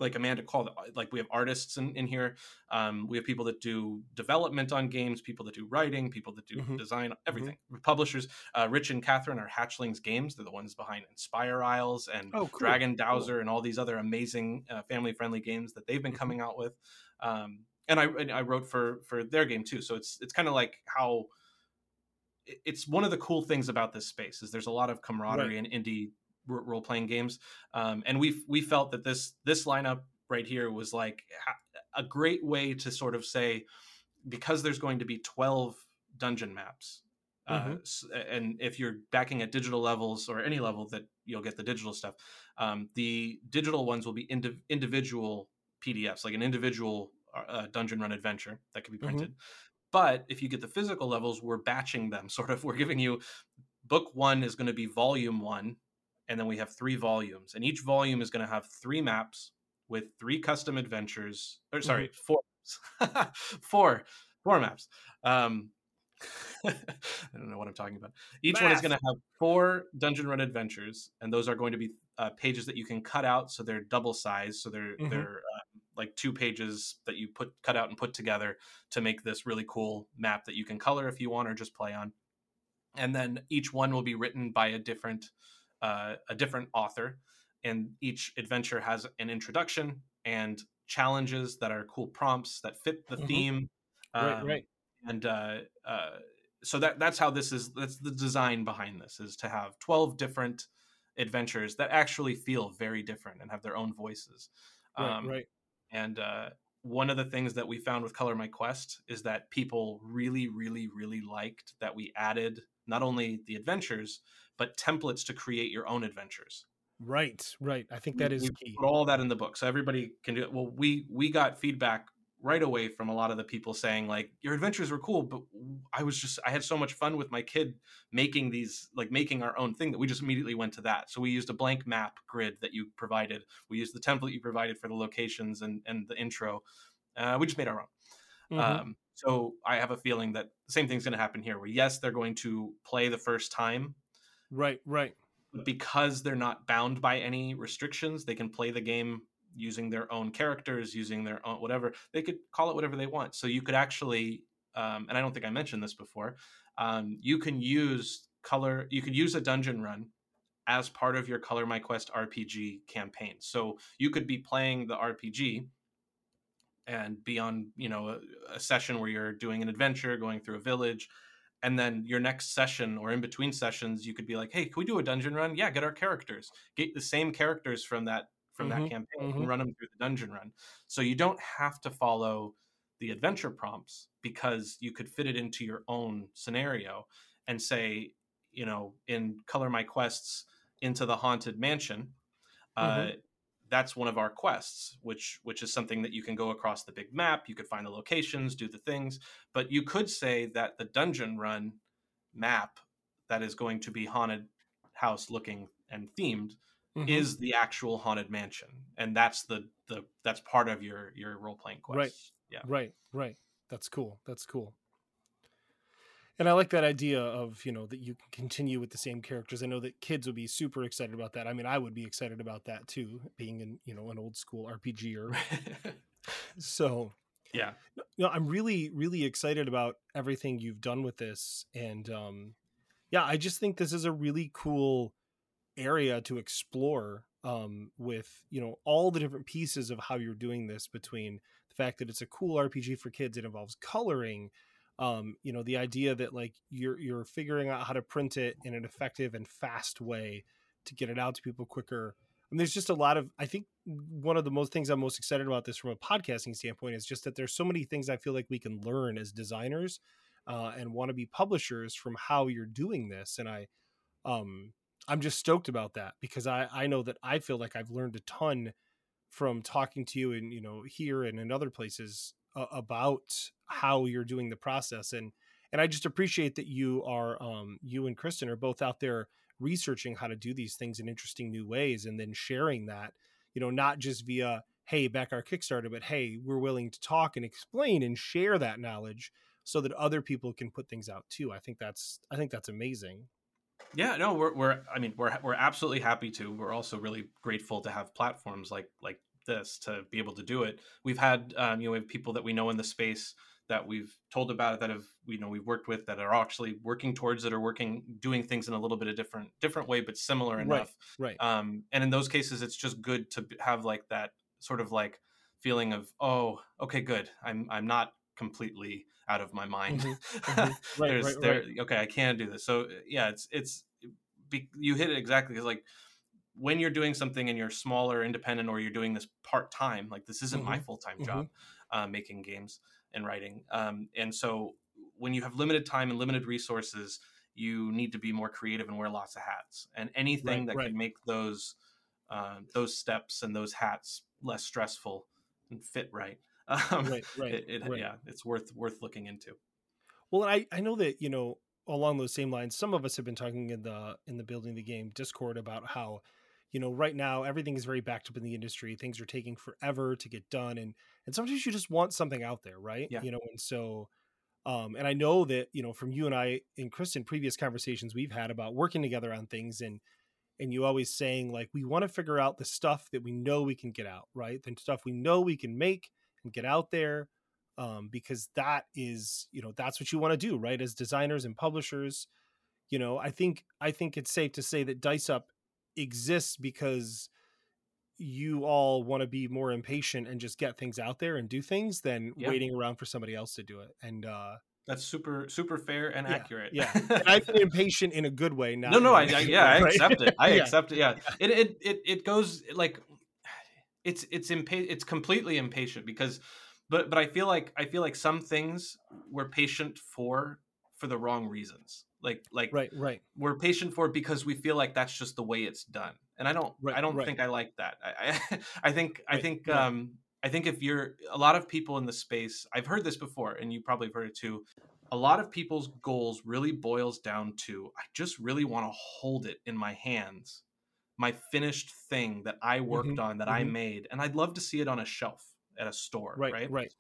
S4: like Amanda called like we have artists in, in here. Um, we have people that do development on games, people that do writing, people that do
S3: Mhm.
S4: design, everything. Publishers, uh, Rich and Catherine are Hatchlings Games. They're the ones behind Inspire Isles and
S3: Oh, cool,
S4: Dragon
S3: cool.
S4: Dowser and all these other amazing uh, family-friendly games that they've been
S3: Mhm.
S4: coming out with. Um, and I and I wrote for for their game too. So it's it's kind of like how it's one of the cool things about this space is there's a lot of camaraderie in indie role playing games, um, and we we felt that this this lineup right here was like a great way to sort of say because there's going to be 12 dungeon maps. Uh,
S3: Mhm.
S4: s- and if you're backing at digital levels or any level that you'll get the digital stuff, um, the digital ones will be indi- individual PDFs, like an individual uh, dungeon run adventure that can be
S3: Mhm.
S4: printed. But if you get the physical levels, we're batching them. Sort of, we're giving you book one is going to be volume one, and then we have three volumes, and each volume is going to have three maps with three custom adventures. Or sorry, four, four, four maps. Um, I don't know what I'm talking about. Each one is going to have four dungeon run adventures, and those are going to be uh, pages that you can cut out, so they're double sized, so they're
S3: Mhm.
S4: they're um, like two pages that you put cut out and put together to make this really cool map that you can color if you want or just play on. And then each one will be written by a different uh, a different author, and each adventure has an introduction and challenges that are cool prompts that fit the
S3: Mhm.
S4: theme.
S3: Right,
S4: Um,
S3: right.
S4: and uh, uh, so that that's how this is that's the design behind this is to have 12 different adventures that actually feel very different and have their own voices
S3: Right,
S4: um,
S3: right.
S4: and uh, one of the things that we found with color my quest is that people really really really liked that we added not only the adventures but templates to create your own adventures
S3: Right, right. I think that
S4: we-
S3: is
S4: we
S3: key.
S4: put all that in the book so everybody can do it well we we got feedback right away from a lot of the people saying like your adventures were cool but i was just i had so much fun with my kid making these like making our own thing that we just immediately went to that so we used a blank map grid that you provided we used the template you provided for the locations and and the intro uh, we just made our own
S3: Mhm.
S4: um, so i have a feeling that the same thing's going to happen here where yes they're going to play the first time
S3: right, right.
S4: because they're not bound by any restrictions they can play the game using their own characters using their own whatever. They could call it whatever they want. So you could actually um, and i don't think i mentioned this before um, you can use color you could use a dungeon run as part of your color my quest rpg campaign. So you could be playing the rpg and be on you know a, a session where you're doing an adventure going through a village and then your next session or in between sessions you could be like hey can we do a dungeon run yeah get our characters get the same characters from that from
S3: Mhm,
S4: that campaign
S3: mhm.
S4: and run them through the dungeon run so you don't have to follow the adventure prompts because you could fit it into your own scenario and say, you know, in Color My Quests into the Haunted Mansion, uh,
S3: Mhm.
S4: That's one of our quests, which which is something that you can go across the big map. You could find the locations, do the things, but you could say that the dungeon run map that is going to be haunted house looking and themed
S3: Mhm.
S4: is the actual haunted mansion, and that's the the that's part of your your role playing quest.
S3: Right.
S4: Yeah.
S3: Right, right. That's cool. That's cool. And I like that idea of, you know, that you can continue with the same characters. I know that kids would be super excited about that. I mean, I would be excited about that too, being in, you know, an old school RPGer. So,
S4: yeah.
S3: you know, I'm really, really excited about everything you've done with this. And um yeah, I just think this is a really cool area to explore um with, you know, all the different pieces of how you're doing this between the fact that it's a cool RPG for kids, it involves coloring, um, you know, the idea that like you're you're figuring out how to print it in an effective and fast way to get it out to people quicker. And there's just a lot of I think one of the most things I'm most excited about this from a podcasting standpoint is just that there's so many things I feel like we can learn as designers uh, and want to be publishers from how you're doing this. And I um I'm just stoked about that because I I know that I feel like I've learned a ton from talking to you and you know here and in other places uh, about how you're doing the process and and I just appreciate that you are um you and Kristen are both out there researching how to do these things in interesting new ways and then sharing that you know not just via hey back our kickstarter but hey we're willing to talk and explain and share that knowledge so that other people can put things out too i think that's i think that's amazing
S4: Yeah, no, we're we're I mean we're we're absolutely happy to. We're also really grateful to have platforms like like this to be able to do it. We've had um, you know we have people that we know in the space that we've told about it that have you know we've worked with that are actually working towards it or working doing things in a little bit of different different way but similar
S3: Right.
S4: enough.
S3: right
S4: Um, and in those cases, it's just good to have like that sort of like feeling of oh okay good I'm I'm not completely out of my mind.
S3: Mhm, mhm. Right,
S4: There's
S3: right,
S4: there okay I can do this. So yeah, it's it's be, you hit it exactly because like when you're doing something and you're smaller, independent, or you're doing this part time, like this isn't my full time
S3: mhm.
S4: job, uh, making games and writing. Um, and so when you have limited time and limited resources, you need to be more creative and wear lots of hats. And anything
S3: Right,
S4: that
S3: right.
S4: can make those uh, those steps and those hats less stressful and fit right. Um,
S3: right right
S4: it, it,
S3: right.
S4: yeah, it's worth worth looking into.
S3: Well, I I know that you know along those same lines, some of us have been talking in the in the building the game Discord about how you know right now everything is very backed up in the industry. Things are taking forever to get done, and and sometimes you just want something out there, right?
S4: Yeah.
S3: You know, and so. Um, and I know that you know from you and I and Kristen previous conversations we've had about working together on things and and you always saying like we want to figure out the stuff that we know we can get out right the stuff we know we can make and get out there um, because that is you know that's what you want to do right as designers and publishers you know i think i think it's safe to say that dice up exists because you all want to be more impatient and just get things out there and do things than
S4: Yeah.
S3: waiting around for somebody else to do it and uh
S4: That's super super fair and
S3: Yeah,
S4: accurate.
S3: yeah and i've been impatient in a good way not
S4: no, no, I,
S3: in a
S4: I
S3: negative
S4: yeah, I accept it. I
S3: Yeah.
S4: accept it. Yeah, it it it it goes like it's it's impa- it's completely impatient because, but but I feel like I feel like some things we're patient for for the wrong reasons. Like like
S3: right right
S4: we're patient for it because we feel like that's just the way it's done, and I don't
S3: Right,
S4: I don't
S3: right.
S4: think I like that. I I, I think I think
S3: right.
S4: um I think if you're a lot of people in the space, I've heard this before, and you probably have heard it too. A lot of people's goals really boils down to I just really want to hold it in my hands, my finished thing that I worked
S3: Mhm,
S4: on that I
S3: mhm.
S4: made, and I'd love to see it on a shelf at a store,
S3: right
S4: right?
S3: right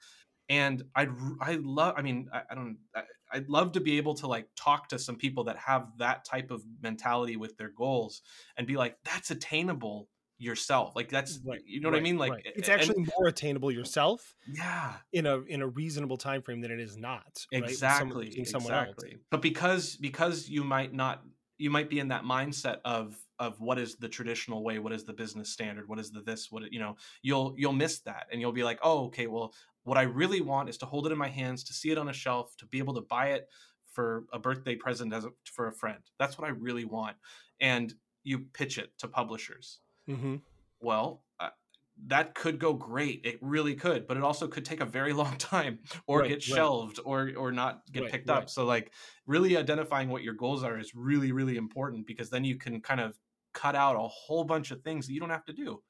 S4: and I'd I love I mean I, I don't I, I'd love to be able to like talk to some people that have that type of mentality with their goals and be like that's attainable yourself like that's
S3: right
S4: you know what I mean like
S3: right. it's
S4: and-
S3: actually more attainable yourself
S4: yeah
S3: in a in a reasonable time frame than it is not right?
S4: Exactly
S3: someone else.
S4: exactly but because because you might not you might be in that mindset of of what is the traditional way what is the business standard what is the this what you know you'll you'll miss that and you'll be like oh okay well what i really want is to hold it in my hands to see it on a shelf to be able to buy it for a birthday present as a, for a friend that's what i really want and you pitch it to publishers
S3: Mhm.
S4: well uh, that could go great. It really could, but it also could take a very long time or
S3: Right,
S4: get
S3: right.
S4: shelved or or not get
S3: Right,
S4: picked up. So like really identifying what your goals are is really really important because then you can kind of cut out a whole bunch of things that you don't have to do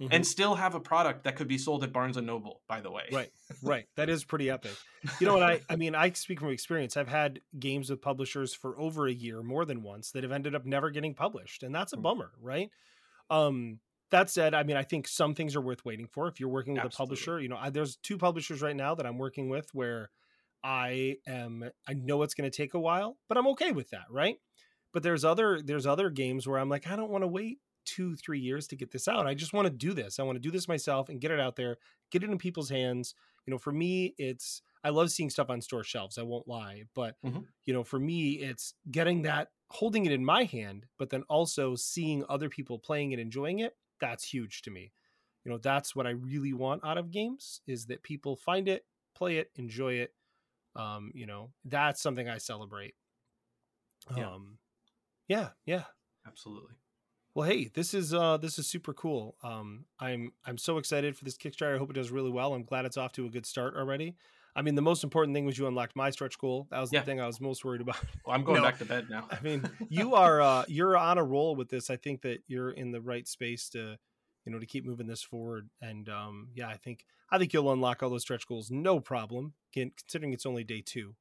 S3: Mhm.
S4: and still have a product that could be sold at Barnes and Noble, by the way.
S3: right right that is pretty epic you know what i i mean i speak from experience i've had games with publishers for over a year more than once that have ended up never getting published and that's a
S4: Mm.
S3: bummer right um that said i mean i think some things are worth waiting for if you're working with
S4: Absolutely.
S3: a publisher you know I, there's two publishers right now that i'm working with where i am i know it's going to take a while but i'm okay with that right but there's other there's other games where i'm like i don't want to wait two three years to get this out i just want to do this i want to do this myself and get it out there get it in people's hands you know for me it's i love seeing stuff on store shelves i won't lie but
S4: Mhm.
S3: you know for me it's getting that holding it in my hand but then also seeing other people playing it enjoying it that's huge to me you know that's what i really want out of games is that people find it play it enjoy it um you know that's something i celebrate
S4: Yeah.
S3: um yeah yeah
S4: Absolutely.
S3: Well, hey, this is uh this is super cool. Um I'm I'm so excited for this Kickstarter. I hope it does really well. I'm glad it's off to a good start already. I mean, the most important thing was you unlocked my stretch goal. That was
S4: Yeah.
S3: the thing I was most worried about.
S4: Well, I'm going
S3: No.
S4: back to bed now.
S3: I mean, you are uh you're on a roll with this. I think that you're in the right space to you know to keep moving this forward and um yeah, I think I think you'll unlock all those stretch goals no problem, considering it's only day 2.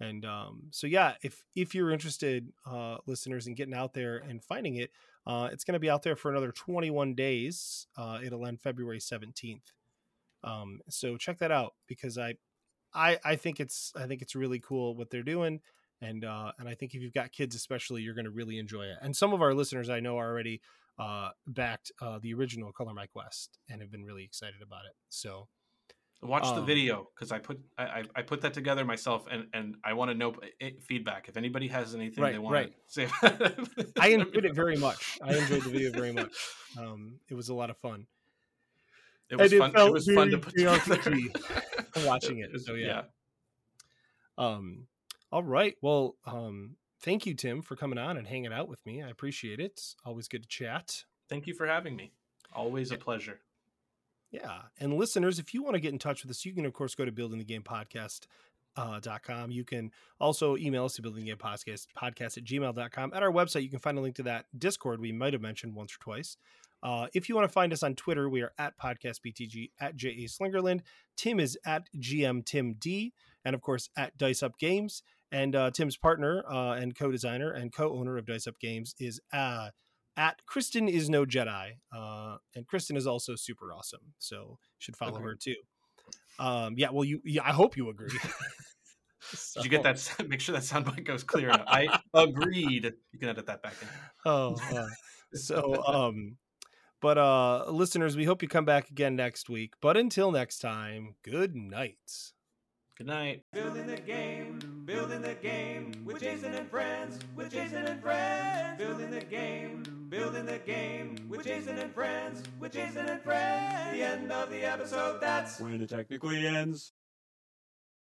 S3: And um so yeah, if if you're interested uh listeners in getting out there and finding it, uh it's going to be out there for another 21 days. Uh it'll end February 17th. Um so check that out because I I I think it's I think it's really cool what they're doing and uh and I think if you've got kids especially you're going to really enjoy it. And some of our listeners I know already uh backed uh the original Color My Quest and have been really excited about it. So
S4: Watch the
S3: Um,
S4: video because I put I, I- put that together myself and and I want to know eh, feedback if anybody has anything
S3: Right,
S4: they want
S3: right.
S4: to say.
S3: I enjoyed it very much. I enjoyed the video very much. Um it was a lot of fun.
S4: It was
S3: And it
S4: fun. It
S3: felt
S4: was fun to put together.
S3: watching it, so yeah. Um all right. Well, um thank you Tim for coming on and hanging out with me. I appreciate it. It's always good to chat.
S4: Thank you for having me. Always a pleasure.
S3: Yeah. And listeners, if you want to get in touch with us, you can, of course, go to building the game podcast. Uh. You can also email us to building the game podcast at gmail.com. At our website, you can find a link to that Discord we might have mentioned once or twice. Uh, if you want to find us on Twitter, we are at podcastbtg, at JA Slingerland. Tim is at GM Tim D, and of course at Dice Up Games. And uh, Tim's partner uh, and co-designer and co-owner of Dice Up Games is uh, at Kristen is no Jedi, uh, and Kristen is also super awesome. So you should follow
S4: Agreed.
S3: her too. Um, yeah, well, you, yeah, I hope you agree.
S4: Did you get that? Make sure that soundbite goes clear enough. I agreed. You can edit that back in.
S3: Oh, uh, so um, but uh, listeners, we hope you come back again next week. But until next time, good night.
S4: Good night.
S1: Building the game, building the game with Jason and friends, with Jason and friends. Building the game, building the game with Jason and friends, with Jason and friends. The end of the episode, that's
S2: When it technically ends.